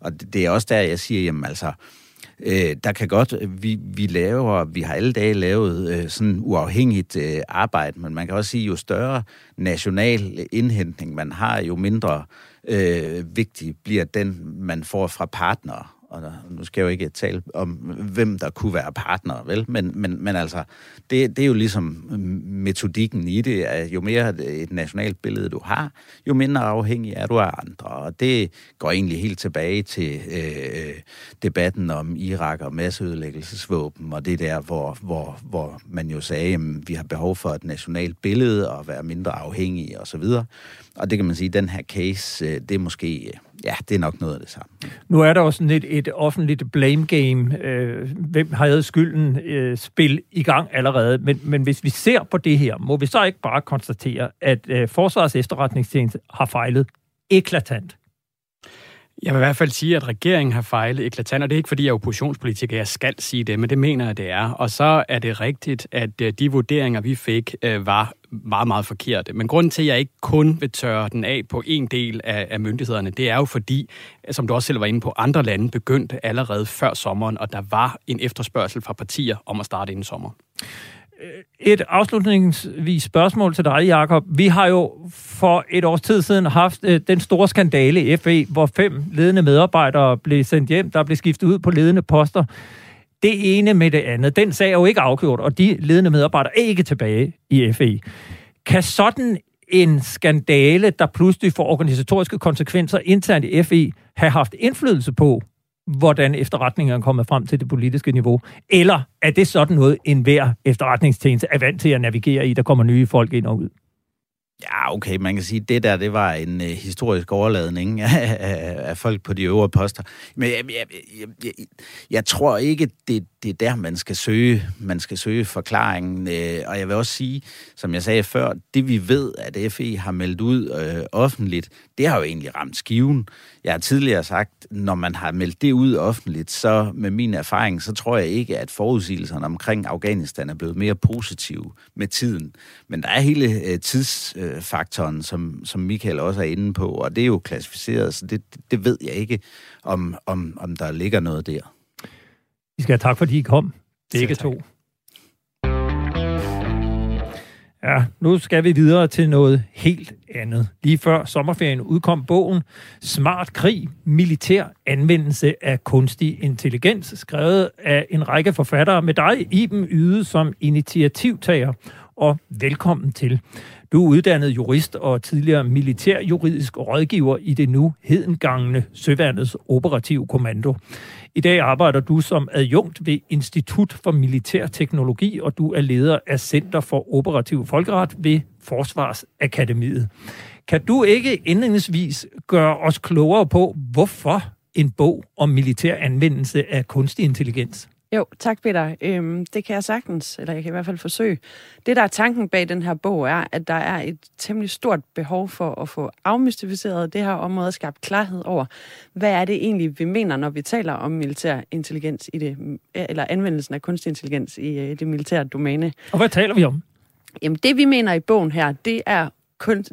Og det, det er også der, jeg siger, jamen altså, Øh, Øh, der kan godt, vi, vi laver, vi har alle dage lavet øh, sådan uafhængigt øh, arbejde, men man kan også sige, jo større national indhentning man har, jo mindre øh, vigtig bliver den, man får fra partnere og nu skal jeg jo ikke tale om, hvem der kunne være partner, vel? Men, men, men altså, det, det er jo ligesom mm, metodikken i det, at jo mere et nationalt billede du har, jo mindre afhængig er du af andre. Og det går egentlig helt tilbage til øh, debatten om Irak og masseødelæggelsesvåben, og det der, hvor, hvor, hvor man jo sagde, at vi har behov for et nationalt billede og være mindre afhængige osv., og det kan man sige, den her case, øh, det er måske, øh, ja, det er nok noget af det samme. Nu er der også sådan et, et offentligt blame game. Øh, hvem har jeg skylden? Øh, spil i gang allerede. Men, men hvis vi ser på det her, må vi så ikke bare konstatere, at øh, Forsvars efterretningstjeneste har fejlet eklatant. Jeg vil i hvert fald sige, at regeringen har fejlet eklatant, og det er ikke fordi, jeg er oppositionspolitiker, jeg skal sige det, men det mener jeg, det er. Og så er det rigtigt, at øh, de vurderinger, vi fik, øh, var meget, meget forkerte. Men grunden til, at jeg ikke kun vil tørre den af på en del af, af myndighederne, det er jo fordi, som du også selv var inde på, andre lande begyndte allerede før sommeren, og der var en efterspørgsel fra partier om at starte inden sommer. Et afslutningsvis spørgsmål til dig, Jakob. Vi har jo for et års tid siden haft øh, den store skandale i FE, hvor fem ledende medarbejdere blev sendt hjem, der blev skiftet ud på ledende poster. Det ene med det andet. Den sag er jo ikke afgjort, og de ledende medarbejdere er ikke tilbage i FE. Kan sådan en skandale, der pludselig får organisatoriske konsekvenser internt i FE, have haft indflydelse på, hvordan efterretningerne er kommet frem til det politiske niveau? Eller er det sådan noget, enhver efterretningstjeneste er vant til at navigere i, der kommer nye folk ind og ud? Ja, okay, man kan sige, at det der, det var en øh, historisk overladning af, [LAUGHS] af, af folk på de øvre poster. Men jeg, jeg, jeg, jeg, jeg tror ikke, det, det er der, man skal søge, man skal søge forklaringen. Øh, og jeg vil også sige, som jeg sagde før, det vi ved, at FE har meldt ud øh, offentligt, det har jo egentlig ramt skiven. Jeg har tidligere sagt, når man har meldt det ud offentligt, så med min erfaring, så tror jeg ikke, at forudsigelserne omkring Afghanistan er blevet mere positive med tiden. Men der er hele uh, tidsfaktoren, som, som Michael også er inde på, og det er jo klassificeret, så det, det ved jeg ikke, om, om, om der ligger noget der. I skal have tak, fordi I kom. Begge to. Ja, nu skal vi videre til noget helt andet. Lige før sommerferien udkom bogen Smart krig, militær anvendelse af kunstig intelligens, skrevet af en række forfattere med dig, Iben Yde, som initiativtager. Og velkommen til. Du er uddannet jurist og tidligere militærjuridisk rådgiver i det nu hedengangne Søværnets Operative Kommando. I dag arbejder du som adjunkt ved Institut for Militær Teknologi, og du er leder af Center for Operativ Folkeret ved Forsvarsakademiet. Kan du ikke indledningsvis gøre os klogere på, hvorfor en bog om militær anvendelse af kunstig intelligens? Jo, tak Peter. Øhm, det kan jeg sagtens, eller jeg kan i hvert fald forsøge. Det, der er tanken bag den her bog, er, at der er et temmelig stort behov for at få afmystificeret det her område og skabt klarhed over, hvad er det egentlig, vi mener, når vi taler om militær intelligens i det, eller anvendelsen af kunstig intelligens i øh, det militære domæne. Og hvad taler vi om? Jamen, det vi mener i bogen her, det er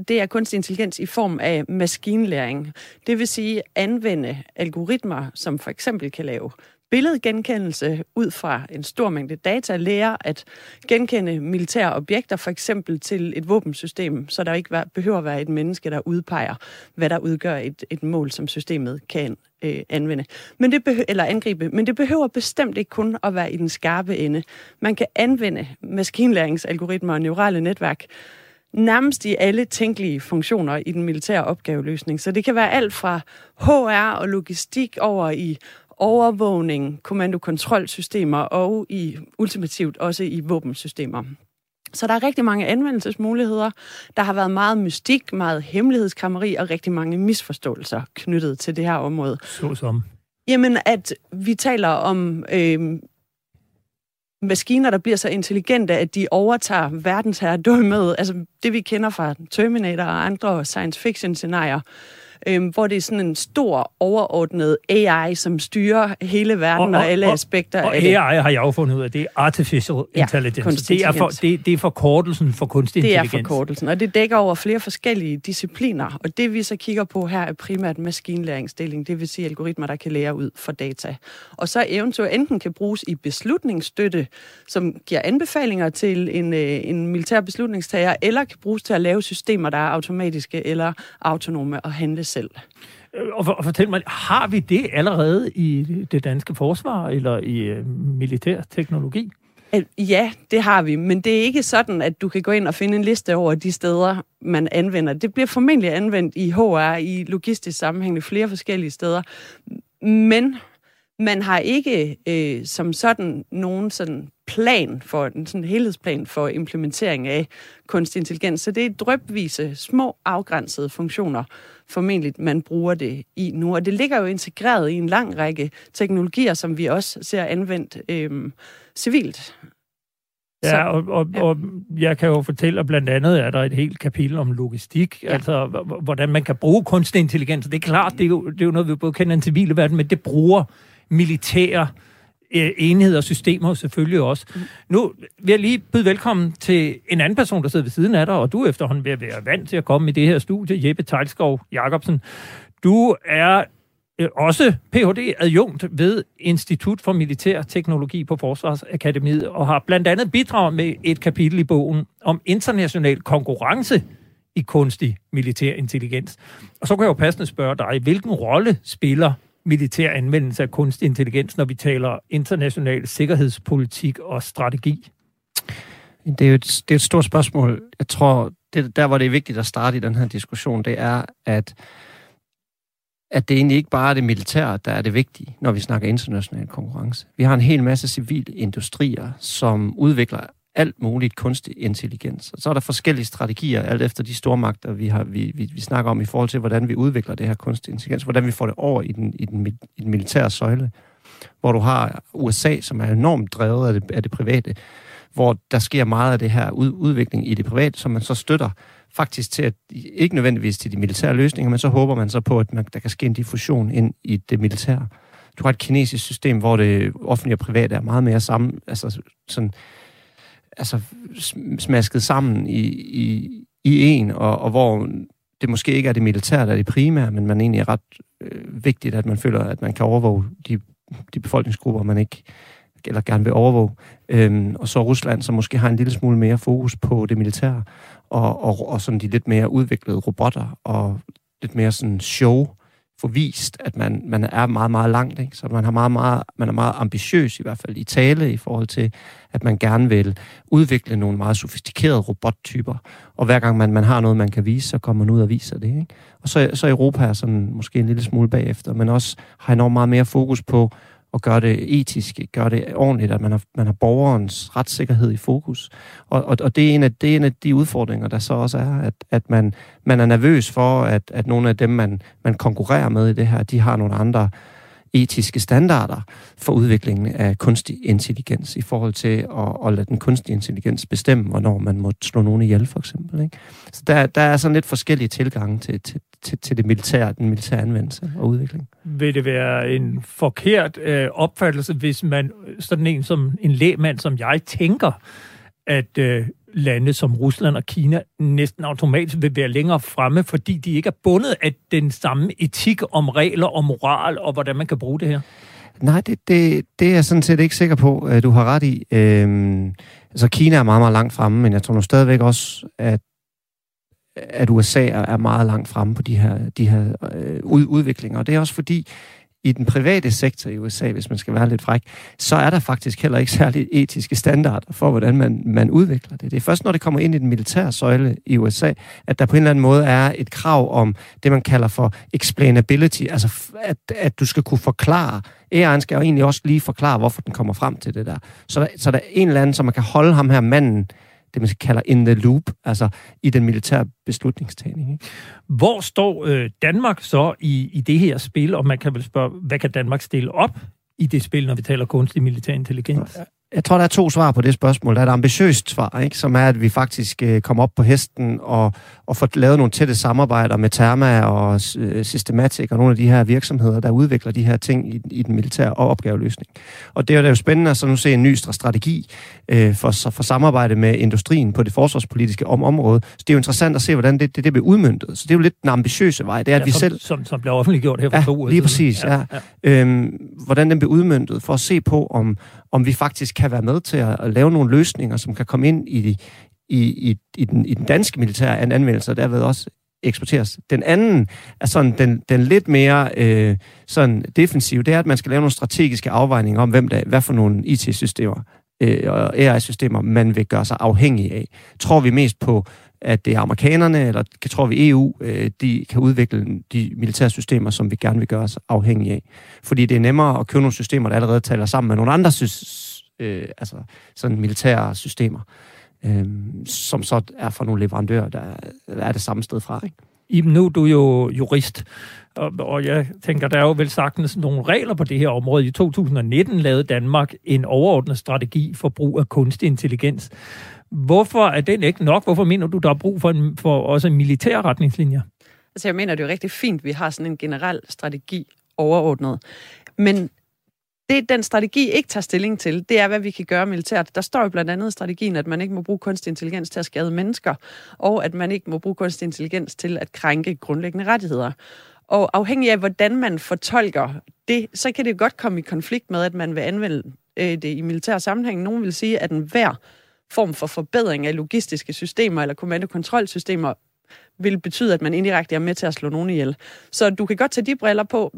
det er kunstig intelligens i form af maskinlæring. Det vil sige anvende algoritmer, som for eksempel kan lave billedgenkendelse ud fra en stor mængde data, lærer at genkende militære objekter, for eksempel til et våbensystem, så der ikke behøver at være et menneske, der udpeger, hvad der udgør et, et mål, som systemet kan øh, anvende. Men det behøver, eller angribe. Men det behøver bestemt ikke kun at være i den skarpe ende. Man kan anvende maskinlæringsalgoritmer og neurale netværk nærmest i alle tænkelige funktioner i den militære opgaveløsning. Så det kan være alt fra HR og logistik over i overvågning, kommandokontrolsystemer og i ultimativt også i våbensystemer. Så der er rigtig mange anvendelsesmuligheder. Der har været meget mystik, meget hemmelighedskrammeri og rigtig mange misforståelser knyttet til det her område. Så som? Jamen, at vi taler om øh, maskiner, der bliver så intelligente, at de overtager verdensherredømmet. Altså det, vi kender fra Terminator og andre science fiction scenarier øh, hvor det er sådan en stor, overordnet AI, som styrer hele verden og, og, og alle aspekter og, af det. AI har jeg jo fundet ud af, det er Artificial ja, Intelligence. Det er, for, det, det er forkortelsen for kunstig det intelligens. Det er forkortelsen, og det dækker over flere forskellige discipliner. Og det vi så kigger på her er primært maskinlæringsdeling, det vil sige algoritmer, der kan lære ud for data. Og så eventuelt enten kan bruges i beslutningsstøtte, som giver anbefalinger til en, øh, en militær beslutningstager, eller kan bruges til at lave systemer, der er automatiske eller autonome og handle selv. Og, for, og fortæl mig, har vi det allerede i det danske forsvar eller i uh, militær teknologi? Ja, det har vi, men det er ikke sådan, at du kan gå ind og finde en liste over de steder, man anvender. Det bliver formentlig anvendt i HR, i logistisk sammenhæng, flere forskellige steder. Men man har ikke øh, som sådan nogen sådan plan for en sådan helhedsplan for implementering af kunstig intelligens. Så det er drøbvise, små, afgrænsede funktioner, formentlig man bruger det i nu. Og det ligger jo integreret i en lang række teknologier, som vi også ser anvendt øh, civilt. Ja, og, og, og jeg kan jo fortælle, at blandt andet er der et helt kapitel om logistik, ja. altså hvordan man kan bruge kunstig intelligens. Det er klart, det er jo, det er jo noget, vi både kender den civile verden, men det bruger militære øh, enheder og systemer selvfølgelig også. Mm. Nu vil jeg lige byde velkommen til en anden person, der sidder ved siden af dig, og du er efterhånden at være vant til at komme i det her studie, Jeppe Tejlskov Jacobsen. Du er øh, også Ph.D. adjunkt ved Institut for Militær Teknologi på Forsvarsakademiet, og har blandt andet bidraget med et kapitel i bogen om international konkurrence i kunstig militær intelligens. Og så kan jeg jo passende spørge dig, hvilken rolle spiller militær anvendelse af kunstig intelligens, når vi taler international sikkerhedspolitik og strategi? Det er jo et, det er et stort spørgsmål. Jeg tror, det, der hvor det er vigtigt at starte i den her diskussion, det er, at at det egentlig ikke bare er det militære, der er det vigtige, når vi snakker international konkurrence. Vi har en hel masse civile industrier, som udvikler alt muligt kunstig intelligens. Og så er der forskellige strategier, alt efter de stormagter, vi, har, vi, vi, vi snakker om i forhold til, hvordan vi udvikler det her kunstig intelligens, hvordan vi får det over i den, i den, i den militære søjle, hvor du har USA, som er enormt drevet af det, af det private, hvor der sker meget af det her ud, udvikling i det private, som man så støtter faktisk til at, ikke nødvendigvis til de militære løsninger, men så håber man så på, at man, der kan ske en diffusion ind i det militære. Du har et kinesisk system, hvor det offentlige og private er meget mere sammen, altså sådan, altså smasket sammen i, i, i en, og, og hvor det måske ikke er det militære, der er det primære, men man egentlig er ret øh, vigtigt, at man føler, at man kan overvåge de, de befolkningsgrupper, man ikke eller gerne vil overvåge. Øhm, og så Rusland, som måske har en lille smule mere fokus på det militære, og, og, og sådan de lidt mere udviklede robotter, og lidt mere sådan show, forvist, at man, man er meget, meget langt. Ikke? Så man, har meget, meget, man er meget ambitiøs, i hvert fald i tale, i forhold til, at man gerne vil udvikle nogle meget sofistikerede robottyper. Og hver gang man, man har noget, man kan vise, så kommer man ud og viser det. Ikke? Og så, så Europa er sådan måske en lille smule bagefter, men også har enormt meget mere fokus på og gøre det etisk, gøre det ordentligt, at man har, man har borgerens retssikkerhed i fokus. Og, og, og det, er en af, det er en af de udfordringer, der så også er, at, at man, man er nervøs for, at, at nogle af dem, man, man konkurrerer med i det her, de har nogle andre etiske standarder for udviklingen af kunstig intelligens i forhold til at, at lade den kunstige intelligens bestemme, hvornår man må slå nogen ihjel, for eksempel. Ikke? Så der, der er sådan lidt forskellige tilgange til, til, til, til det militære, den militære anvendelse og udvikling. Vil det være en forkert øh, opfattelse, hvis man, sådan en som en lægmand som jeg, tænker, at øh, lande som Rusland og Kina næsten automatisk vil være længere fremme, fordi de ikke er bundet af den samme etik om regler og moral og hvordan man kan bruge det her? Nej, det, det, det er jeg sådan set ikke sikker på, at du har ret i. Øhm, altså Kina er meget, meget langt fremme, men jeg tror nu stadigvæk også, at at USA er meget langt fremme på de her, de her øh, udviklinger. Og det er også fordi, i den private sektor i USA, hvis man skal være lidt fræk, så er der faktisk heller ikke særlig etiske standarder for, hvordan man, man udvikler det. Det er først, når det kommer ind i den militære søjle i USA, at der på en eller anden måde er et krav om det, man kalder for explainability, altså at, at du skal kunne forklare. AI'en skal jo egentlig også lige forklare, hvorfor den kommer frem til det der. Så der, så der er en eller anden, som man kan holde ham her manden det, man kalder in the loop, altså i den militære beslutningstagning. Ikke? Hvor står øh, Danmark så i, i det her spil, og man kan vel spørge, hvad kan Danmark stille op i det spil, når vi taler kunstig militær intelligens? Jeg tror, der er to svar på det spørgsmål. Der er et ambitiøst svar, ikke? som er, at vi faktisk øh, kommer op på hesten og, og får lavet nogle tætte samarbejder med Therma og øh, Systematic og nogle af de her virksomheder, der udvikler de her ting i, i den militære opgaveløsning. Og det er jo spændende at så nu se en ny strategi øh, for, for samarbejde med industrien på det forsvarspolitiske om område. Så det er jo interessant at se, hvordan det, det, det bliver udmyndtet. Så det er jo lidt den ambitiøse vej. Det er, at ja, vi som, selv... Som, som bliver offentliggjort her for ja, to uger lige præcis, ja. ja. ja. Øhm, hvordan den bliver udmyndtet, for at se på, om, om vi faktisk kan være med til at, at lave nogle løsninger, som kan komme ind i, i, i, i, den, i den danske militære anvendelse, og derved også eksporteres. Den anden er sådan den, den lidt mere øh, sådan defensive, det er, at man skal lave nogle strategiske afvejninger om, hvem der, hvad for nogle IT-systemer øh, og AI-systemer, man vil gøre sig afhængig af. Tror vi mest på, at det er amerikanerne, eller tror vi EU, øh, de kan udvikle de militære systemer, som vi gerne vil gøre os afhængige af. Fordi det er nemmere at købe nogle systemer, der allerede taler sammen med nogle andre øh, altså sådan militære systemer, øh, som så er fra nogle leverandører, der er det samme sted fra. Ikke? Iben, nu er du jo jurist, og, og jeg tænker, der er jo vel sagtens nogle regler på det her område. I 2019 lavede Danmark en overordnet strategi for brug af kunstig intelligens. Hvorfor er den ikke nok? Hvorfor mener du, der er brug for, en, for også en militær retningslinjer? Altså, jeg mener, det er jo rigtig fint, at vi har sådan en generel strategi overordnet. Men det, den strategi ikke tager stilling til, det er, hvad vi kan gøre militært. Der står jo blandt andet i strategien, at man ikke må bruge kunstig intelligens til at skade mennesker, og at man ikke må bruge kunstig intelligens til at krænke grundlæggende rettigheder. Og afhængig af, hvordan man fortolker det, så kan det godt komme i konflikt med, at man vil anvende øh, det i militær sammenhæng. Nogen vil sige, at enhver form for forbedring af logistiske systemer eller kommandokontrolsystemer vil betyde, at man indirekte er med til at slå nogen ihjel. Så du kan godt tage de briller på.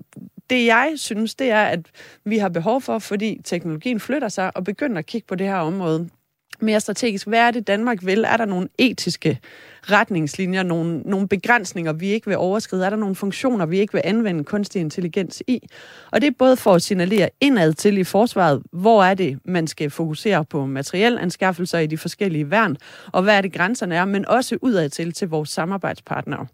Det jeg synes, det er, at vi har behov for, fordi teknologien flytter sig og begynder at kigge på det her område, mere strategisk. Hvad er det, Danmark vil? Er der nogle etiske retningslinjer, nogle, nogle begrænsninger, vi ikke vil overskride? Er der nogle funktioner, vi ikke vil anvende kunstig intelligens i? Og det er både for at signalere indad til i forsvaret, hvor er det, man skal fokusere på materielanskaffelser i de forskellige værn, og hvad er det, grænserne er, men også udad til til vores samarbejdspartnere.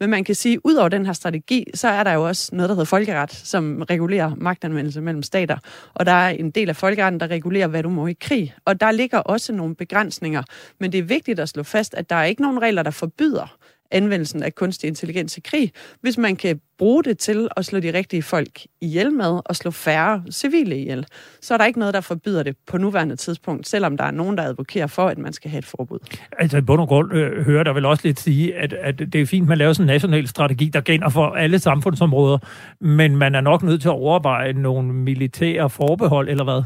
Men man kan sige, ud over den her strategi, så er der jo også noget, der hedder folkeret, som regulerer magtanvendelse mellem stater. Og der er en del af folkeretten, der regulerer, hvad du må i krig. Og der ligger også nogle begrænsninger. Men det er vigtigt at slå fast, at der er ikke nogen regler, regler, der forbyder anvendelsen af kunstig intelligens i krig, hvis man kan bruge det til at slå de rigtige folk ihjel med og slå færre civile ihjel. Så er der ikke noget, der forbyder det på nuværende tidspunkt, selvom der er nogen, der advokerer for, at man skal have et forbud. Altså i bund og grund øh, hører der vel også lidt sige, at, at det er fint, at man laver sådan en national strategi, der gælder for alle samfundsområder, men man er nok nødt til at overveje nogle militære forbehold, eller hvad?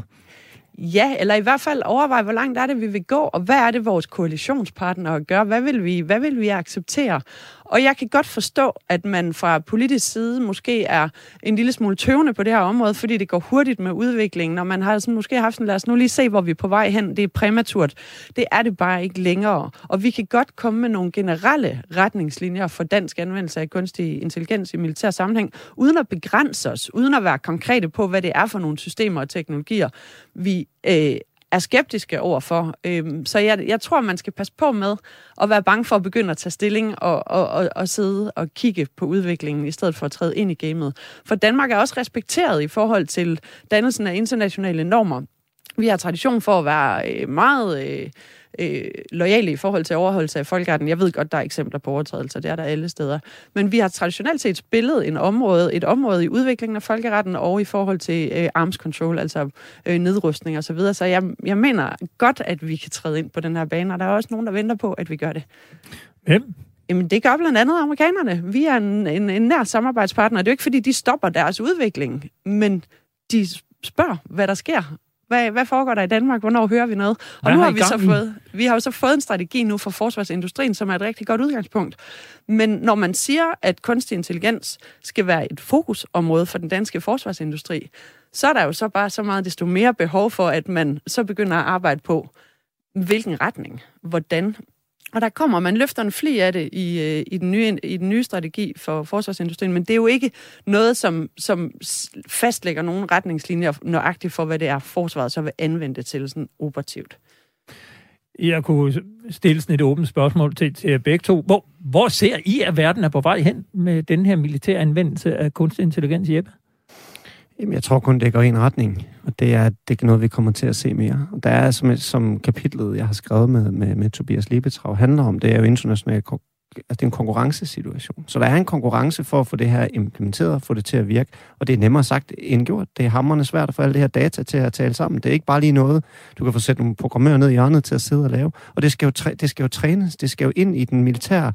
Ja, eller i hvert fald overveje, hvor langt er det, vi vil gå, og hvad er det, vores koalitionspartnere gør? Hvad vil vi, hvad vil vi acceptere? Og jeg kan godt forstå, at man fra politisk side måske er en lille smule tøvende på det her område, fordi det går hurtigt med udviklingen, og man har sådan måske haft sådan, lad os nu lige se, hvor vi er på vej hen. Det er præmaturt. Det er det bare ikke længere. Og vi kan godt komme med nogle generelle retningslinjer for dansk anvendelse af kunstig intelligens i militær sammenhæng, uden at begrænse os, uden at være konkrete på, hvad det er for nogle systemer og teknologier, vi øh, er skeptiske overfor. Øhm, så jeg, jeg tror, man skal passe på med at være bange for at begynde at tage stilling og, og, og, og sidde og kigge på udviklingen, i stedet for at træde ind i gamet. For Danmark er også respekteret i forhold til dannelsen af internationale normer. Vi har tradition for at være øh, meget... Øh, øh, lojale i forhold til overholdelse af folkeretten. Jeg ved godt, der er eksempler på overtrædelser, det er der alle steder. Men vi har traditionelt set spillet en område, et område i udviklingen af folkeretten og i forhold til øh, arms control, altså øh, nedrustning og så videre. Så jeg, jeg mener godt, at vi kan træde ind på den her bane, og der er også nogen, der venter på, at vi gør det. Hvem? Jamen, det gør blandt andet amerikanerne. Vi er en, en, en nær samarbejdspartner. Det er jo ikke, fordi de stopper deres udvikling, men de spørger, hvad der sker, hvad, hvad foregår der i Danmark? Hvornår hører vi noget? Og hvad nu har vi så fået, vi har jo så fået en strategi nu for forsvarsindustrien, som er et rigtig godt udgangspunkt. Men når man siger, at kunstig intelligens skal være et fokusområde for den danske forsvarsindustri, så er der jo så bare så meget desto mere behov for, at man så begynder at arbejde på, hvilken retning, hvordan og der kommer, man løfter en fli af det i, øh, i, den nye, i den nye strategi for forsvarsindustrien, men det er jo ikke noget, som, som fastlægger nogle retningslinjer nøjagtigt for, hvad det er, forsvaret så vil anvende det til sådan operativt. Jeg kunne stille sådan et åbent spørgsmål til, til begge to. Hvor, hvor ser I, at verden er på vej hen med den her militære anvendelse af kunstig intelligens, Jeppe? Jamen, jeg tror kun, det går i en retning, og det er, det er noget, vi kommer til at se mere. Og der er, som, som kapitlet, jeg har skrevet med, med, med Tobias Liebetrav, handler om, det er jo international altså det er en konkurrencesituation. Så der er en konkurrence for at få det her implementeret, få det til at virke, og det er nemmere sagt end gjort. Det er hammerende svært at få alle det her data til at tale sammen. Det er ikke bare lige noget, du kan få sat nogle programmører ned i hjørnet til at sidde og lave. Og det skal jo, træ, det skal jo trænes, det skal jo ind i den militære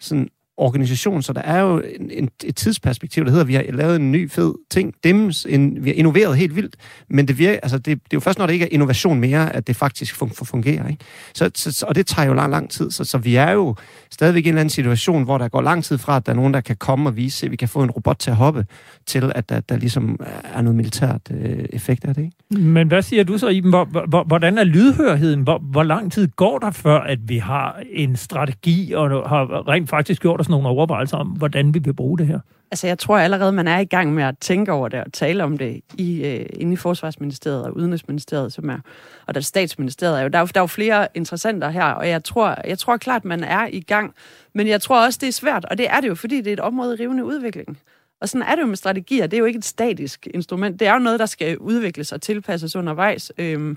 sådan organisation, så der er jo en, en, et tidsperspektiv, der hedder, at vi har lavet en ny fed ting, dem, en, vi har innoveret helt vildt, men det, virker, altså det, det er jo først, når det ikke er innovation mere, at det faktisk fun, fungerer. Ikke? Så, så, og det tager jo lang, lang tid, så, så vi er jo stadigvæk i en eller anden situation, hvor der går lang tid fra, at der er nogen, der kan komme og vise, at vi kan få en robot til at hoppe, til at der, der ligesom er noget militært øh, effekt af det. Ikke? Men hvad siger du så, Iben? Hvor, hvordan er lydhørheden? Hvor, hvor lang tid går der før, at vi har en strategi og har rent faktisk gjort os nogle overvejelser om, hvordan vi vil bruge det her? Altså, jeg tror allerede, man er i gang med at tænke over det og tale om det i, øh, inde i Forsvarsministeriet og Udenrigsministeriet, som er, og der Statsministeriet er jo. Der er jo, der er jo flere interessenter her, og jeg tror, jeg tror klart, man er i gang. Men jeg tror også, det er svært, og det er det jo, fordi det er et område i rivende udvikling. Og sådan er det jo med strategier. Det er jo ikke et statisk instrument. Det er jo noget, der skal udvikles og tilpasses undervejs. Øhm,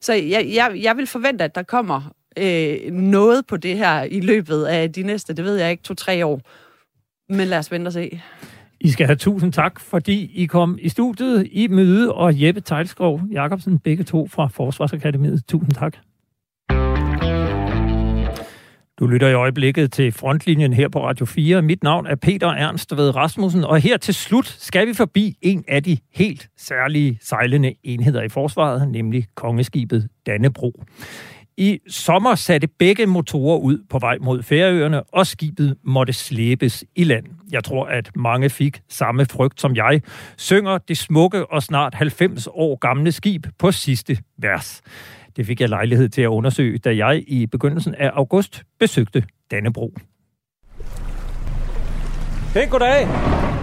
så jeg, jeg, jeg vil forvente, at der kommer øh, noget på det her i løbet af de næste, det ved jeg ikke, to-tre år. Men lad os vente og se. I skal have tusind tak, fordi I kom i studiet i møde, og Jeppe Tejlskov Jacobsen, begge to fra Forsvarsakademiet. Tusind tak. Du lytter i øjeblikket til frontlinjen her på Radio 4. Mit navn er Peter Ernst ved Rasmussen, og her til slut skal vi forbi en af de helt særlige sejlende enheder i forsvaret, nemlig kongeskibet Dannebro. I sommer satte begge motorer ud på vej mod Færøerne, og skibet måtte slæbes i land. Jeg tror, at mange fik samme frygt som jeg. Synger det smukke og snart 90 år gamle skib på sidste vers. Det fik jeg lejlighed til at undersøge, da jeg i begyndelsen af august besøgte Dannebro. Pænt goddag.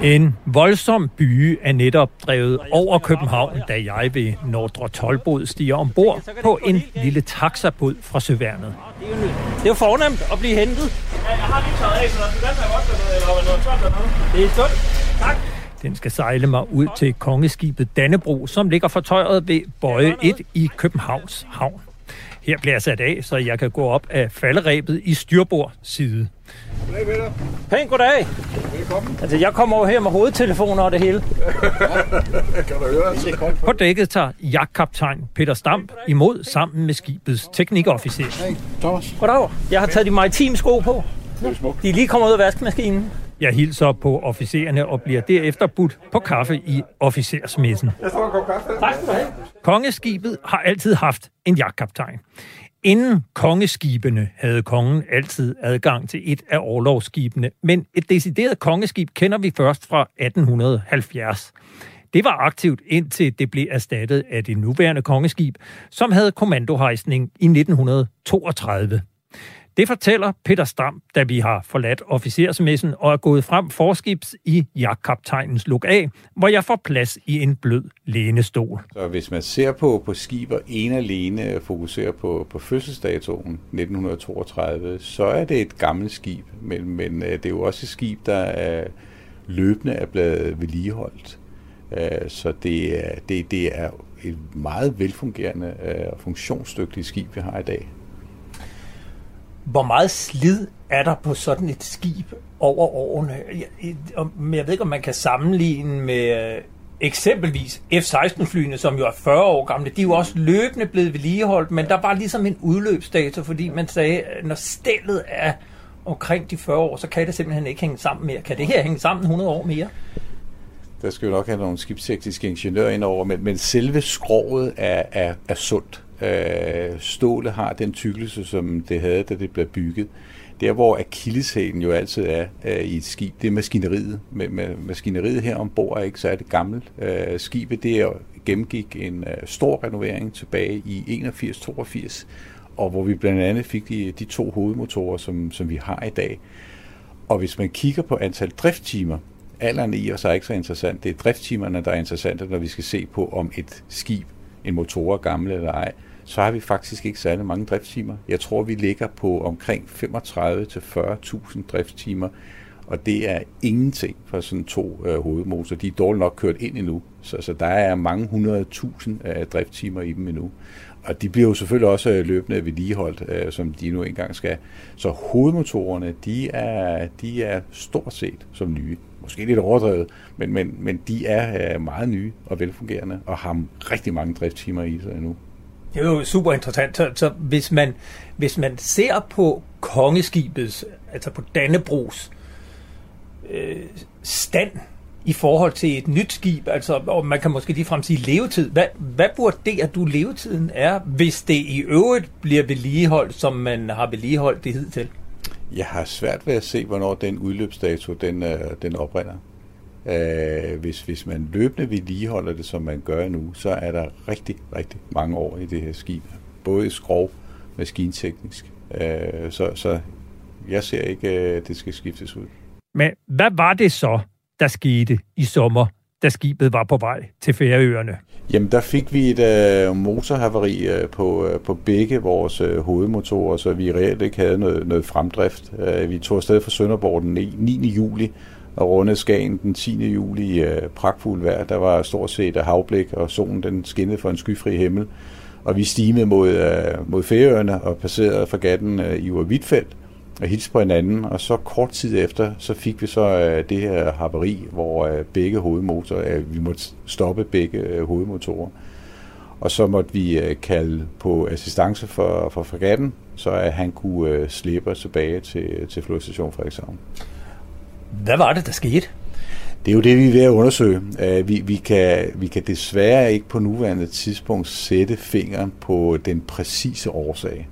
En voldsom byge er netop drevet over København, da jeg ved Nordre Tolbod stiger ombord på en lille taxabåd fra Søværnet. Det er jo, fornemt at blive hentet. Ja, jeg har lige taget af, så der skal godt eller noget tørt eller noget. Det er sundt. Tak. Den skal sejle mig ud til kongeskibet Dannebro, som ligger fortøjet ved Bøje 1 i Københavns Havn. Her bliver jeg sat af, så jeg kan gå op af falderæbet i styrbord side. Goddag, Peter. Pænt goddag. Velkommen. Altså, jeg kommer over her med hovedtelefoner og det hele. [LAUGHS] kan du høre? På dækket tager jagtkaptajn Peter Stamp imod sammen med skibets teknikofficer. Hej, Thomas. Goddag. Jeg har taget de maritime sko på. Det er smukt. De er lige kommet ud af vaskemaskinen. Jeg hilser på officererne og bliver derefter budt på kaffe i officersmessen. Jeg kop kaffe. Tak skal du have. Kongeskibet har altid haft en jagtkaptajn. Inden kongeskibene havde kongen altid adgang til et af overlovsskibene, men et decideret kongeskib kender vi først fra 1870. Det var aktivt indtil det blev erstattet af det nuværende kongeskib, som havde kommandohejsning i 1932. Det fortæller Peter Stam, da vi har forladt officersmessen og er gået frem forskibs i jagtkaptajnens luk af, hvor jeg får plads i en blød lænestol. Så hvis man ser på, på skiber en alene øh, fokuserer på, på fødselsdatoen 1932, så er det et gammelt skib, men, men øh, det er jo også et skib, der er løbende er blevet vedligeholdt. Øh, så det er, det, det er et meget velfungerende og funktionsdygtigt skib, vi har i dag. Hvor meget slid er der på sådan et skib over årene? Jeg, jeg, men jeg ved ikke, om man kan sammenligne med øh, eksempelvis F-16-flyene, som jo er 40 år gamle. De er jo også løbende blevet vedligeholdt, men der var ligesom en udløbsdato, fordi man sagde, at når stillet er omkring de 40 år, så kan det simpelthen ikke hænge sammen mere. Kan det her hænge sammen 100 år mere? Der skal jo nok have nogle skibstekniske ingeniører ind over, men, men selve skroget er, er, er sundt. Øh, stålet har den tykkelse, som det havde, da det blev bygget. Der, hvor akilleshælen jo altid er øh, i et skib, det er maskineriet. Men, med, maskineriet her ombord er ikke særligt gammelt. Øh, skibet det er, gennemgik en øh, stor renovering tilbage i 81-82, og hvor vi blandt andet fik de, de to hovedmotorer, som, som vi har i dag. Og hvis man kigger på antal drifttimer, alderen i os er ikke så interessant. Det er drifttimerne, der er interessante, når vi skal se på, om et skib, en motor er gammel eller ej. Så har vi faktisk ikke særlig mange driftstimer. Jeg tror, vi ligger på omkring 35-40.000 driftstimer, og det er ingenting for sådan to øh, hovedmotorer. De er dårligt nok kørt ind endnu, så, så der er mange hundrede tusind øh, drifttimer i dem endnu. Og de bliver jo selvfølgelig også øh, løbende vedligeholdt, øh, som de nu engang skal. Så hovedmotorerne, de er, de er stort set som nye. Måske lidt overdrevet, men, men, men de er øh, meget nye og velfungerende, og har rigtig mange driftstimer i sig endnu. Det er jo super interessant. Så, så hvis, man, hvis man ser på kongeskibets, altså på Dannebrogs øh, stand i forhold til et nyt skib, altså, og man kan måske ligefrem sige levetid. Hvad, hvad vurderer du levetiden er, hvis det i øvrigt bliver vedligeholdt, som man har vedligeholdt det hidtil? Jeg har svært ved at se, hvornår den udløbsdato den, øh, den oprinder. Øh, hvis, hvis man løbende vedligeholder det, som man gør nu, så er der rigtig, rigtig mange år i det her skib. Både i skrov, maskinteknisk. Øh, så, så jeg ser ikke, at det skal skiftes ud. Men hvad var det så, der skete i sommer, da skibet var på vej til Færøerne? Jamen, der fik vi et øh, motorhavari øh, på, øh, på begge vores øh, hovedmotorer, så vi reelt ikke havde noget, noget fremdrift. Øh, vi tog afsted fra Sønderborg den 9. juli og rundede Skagen den 10. juli i øh, pragtfuld vejr. Der var stort set øh, havblik, og solen den skinnede for en skyfri himmel. Og vi stimede mod, øh, mod Færøerne og passerede fregatten øh, i Hvidtfeldt og hilse på hinanden, og så kort tid efter, så fik vi så øh, det her haveri, hvor øh, begge hovedmotorer, øh, vi måtte stoppe begge øh, hovedmotorer. Og så måtte vi øh, kalde på assistance for, for fregatten, så at han kunne øh, slippe os tilbage til, til flodstation Frederikshavn. Hvad var det, der skete? Det er jo det, vi er ved at undersøge. Uh, vi, vi, kan, vi kan desværre ikke på nuværende tidspunkt sætte fingeren på den præcise årsag.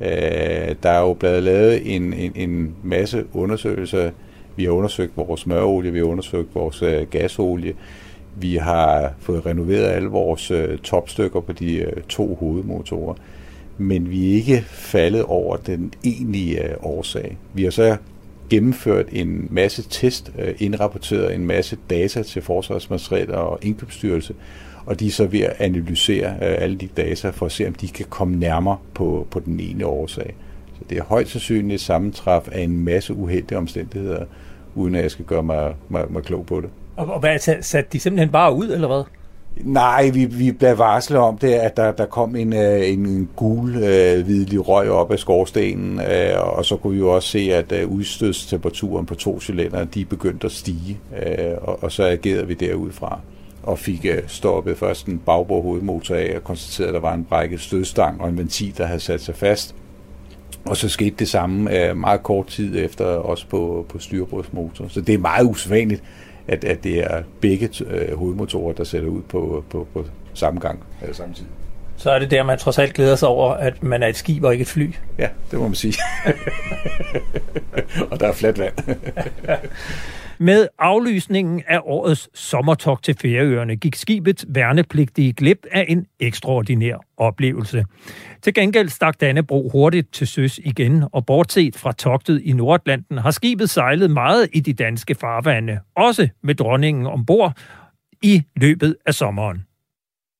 Øh, der er jo blevet lavet en, en, en masse undersøgelser. Vi har undersøgt vores smørolie, vi har undersøgt vores øh, gasolie. Vi har fået renoveret alle vores øh, topstykker på de øh, to hovedmotorer. men vi er ikke faldet over den egentlige øh, årsag. Vi har så gennemført en masse test, øh, indrapporteret en masse data til Forsvarsmateriel og Indkøbsstyrelse, og de er så ved at analysere øh, alle de data for at se, om de kan komme nærmere på, på den ene årsag. Så det er højst sandsynligt et sammentræf af en masse uheldige omstændigheder, uden at jeg skal gøre mig, mig, mig klog på det. Og, og hvad, satte de simpelthen bare ud, eller hvad? Nej, vi, vi blev varslet om det, at der, der kom en, øh, en gul, øh, hvidlig røg op af skorstenen, øh, og så kunne vi jo også se, at øh, udstødstemperaturen på to cylinder, de begyndte at stige, øh, og, og så agerede vi derudfra og fik øh, stoppet først en bagbord hovedmotor af og konstaterede, at der var en brækket stødstang og en ventil, der havde sat sig fast. Og så skete det samme øh, meget kort tid efter også på, på styrbrugsmotor. Så det er meget usædvanligt, at, at det er begge øh, hovedmotorer, der sætter ud på, på, på samme gang øh, samtidig. Så er det der, man trods alt glæder sig over, at man er et skib og ikke et fly. Ja, det må man sige. [LAUGHS] og der er fladt vand. [LAUGHS] Med aflysningen af årets sommertog til Færøerne gik skibet værnepligtige glip af en ekstraordinær oplevelse. Til gengæld stak Dannebro hurtigt til søs igen, og bortset fra togtet i Nordatlanten har skibet sejlet meget i de danske farvande, også med dronningen ombord i løbet af sommeren.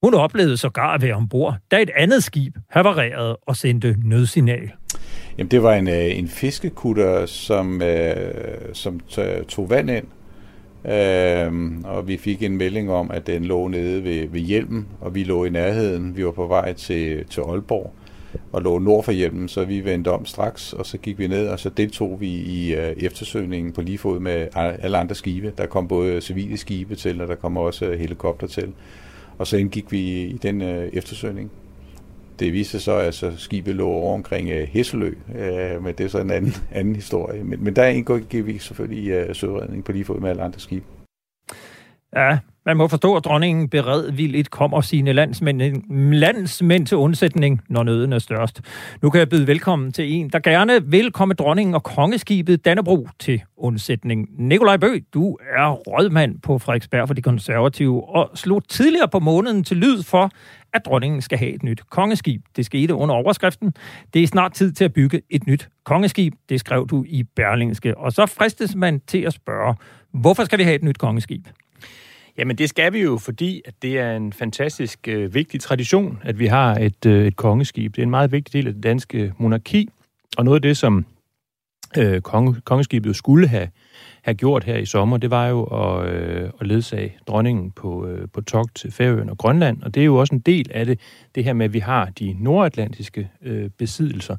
Hun oplevede sågar at være ombord, da et andet skib havarerede og sendte nødsignal. Jamen, det var en, øh, en fiskekutter, som, øh, som tog vand ind, øh, og vi fik en melding om, at den lå nede ved, ved hjelmen, og vi lå i nærheden. Vi var på vej til, til Aalborg og lå nord for hjelmen, så vi vendte om straks, og så gik vi ned, og så deltog vi i øh, eftersøgningen på lige fod med alle andre skibe. Der kom både civile skibe til, og der kom også helikopter til. Og så indgik vi i den øh, eftersøgning det viste sig så, at så skibet lå over omkring øh, Hesselø, øh, men det er så en anden, anden historie. Men, men der indgår vi selvfølgelig øh, uh, søredning på lige fod med alle andre skibe. Ja, man må forstå, at dronningen beredvilligt kommer sine landsmænd, landsmænd til undsætning, når nøden er størst. Nu kan jeg byde velkommen til en, der gerne vil komme dronningen og kongeskibet Dannebro til undsætning. Nikolaj Bø, du er rådmand på Frederiksberg for de konservative og slog tidligere på måneden til lyd for, at dronningen skal have et nyt kongeskib. Det skete under overskriften. Det er snart tid til at bygge et nyt kongeskib. Det skrev du i Berlingske. Og så fristes man til at spørge, hvorfor skal vi have et nyt kongeskib? Jamen det skal vi jo, fordi at det er en fantastisk øh, vigtig tradition, at vi har et, øh, et kongeskib. Det er en meget vigtig del af det danske monarki, og noget af det, som øh, konge, kongeskibet jo skulle have, have gjort her i sommer, det var jo at, øh, at ledsage dronningen på, øh, på togt til Færøen og Grønland, og det er jo også en del af det, det her med, at vi har de nordatlantiske øh, besiddelser,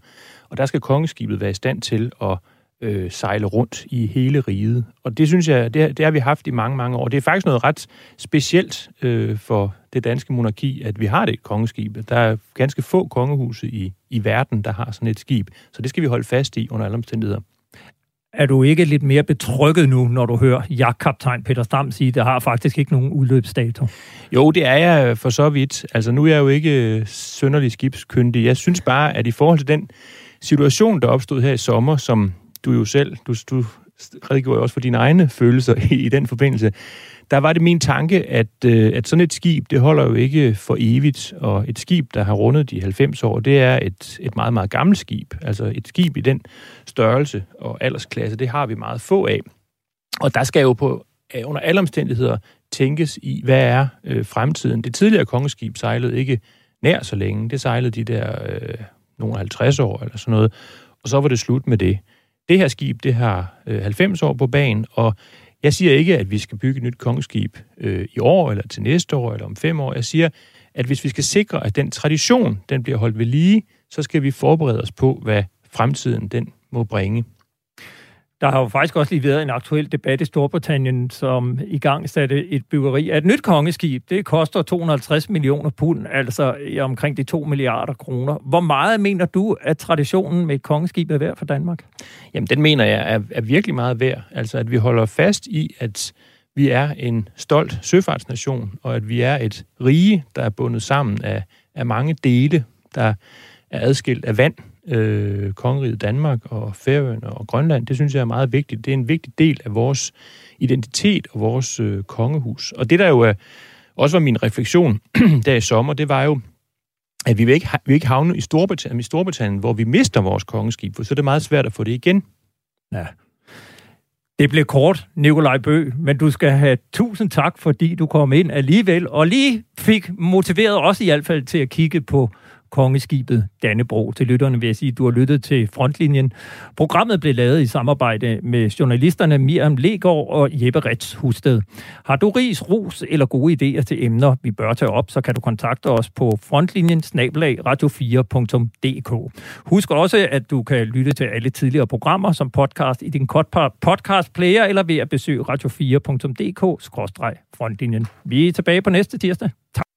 og der skal kongeskibet være i stand til at øh, sejle rundt i hele riget. Og det synes jeg, det, det har vi haft i mange, mange år. Det er faktisk noget ret specielt øh, for det danske monarki, at vi har det kongeskib. Der er ganske få kongehuse i, i verden, der har sådan et skib. Så det skal vi holde fast i under alle omstændigheder. Er du ikke lidt mere betrykket nu, når du hører jagtkaptajn Peter Stam sige, at det har faktisk ikke nogen udløbsdato? Jo, det er jeg for så vidt. Altså, nu er jeg jo ikke sønderlig skibskyndig. Jeg synes bare, at i forhold til den situation, der opstod her i sommer, som du jo selv, du, du redegjorde også for dine egne følelser [LAUGHS] i, i den forbindelse, der var det min tanke, at, øh, at sådan et skib, det holder jo ikke for evigt, og et skib, der har rundet de 90 år, det er et, et meget, meget gammelt skib. Altså et skib i den størrelse og aldersklasse, det har vi meget få af. Og der skal jo på, under alle omstændigheder tænkes i, hvad er øh, fremtiden. Det tidligere kongeskib sejlede ikke nær så længe. Det sejlede de der øh, nogle 50 år eller sådan noget, og så var det slut med det. Det her skib, det har øh, 90 år på banen, og jeg siger ikke, at vi skal bygge et nyt kongeskib øh, i år, eller til næste år, eller om fem år. Jeg siger, at hvis vi skal sikre, at den tradition, den bliver holdt ved lige, så skal vi forberede os på, hvad fremtiden den må bringe. Der har jo faktisk også lige været en aktuel debat i Storbritannien, som i gang satte et byggeri af et nyt kongeskib. Det koster 250 millioner pund, altså omkring de 2 milliarder kroner. Hvor meget mener du, at traditionen med et kongeskib er værd for Danmark? Jamen, den mener jeg er, er virkelig meget værd. Altså, at vi holder fast i, at vi er en stolt søfartsnation, og at vi er et rige, der er bundet sammen af, af mange dele, der er adskilt af vand, øh, kongeriget Danmark og Færøerne og Grønland, det synes jeg er meget vigtigt. Det er en vigtig del af vores identitet og vores øh, kongehus. Og det, der jo er, også var min refleksion [CLEARS THROAT] der i sommer, det var jo, at vi vil ikke, vi vil ikke havne i Storbritannien, i Storbritannien, hvor vi mister vores kongeskib, for så er det meget svært at få det igen. Ja. Det blev kort, Nikolaj Bø, men du skal have tusind tak, fordi du kom ind alligevel, og lige fik motiveret os i hvert fald til at kigge på kongeskibet Dannebro. Til lytterne vil jeg sige, at du har lyttet til Frontlinjen. Programmet blev lavet i samarbejde med journalisterne Miriam Legård og Jeppe Rets Husted. Har du ris, ros eller gode idéer til emner, vi bør tage op, så kan du kontakte os på frontlinjen radio4.dk. Husk også, at du kan lytte til alle tidligere programmer som podcast i din podcast player eller ved at besøge radio4.dk-frontlinjen. Vi er tilbage på næste tirsdag. Tak.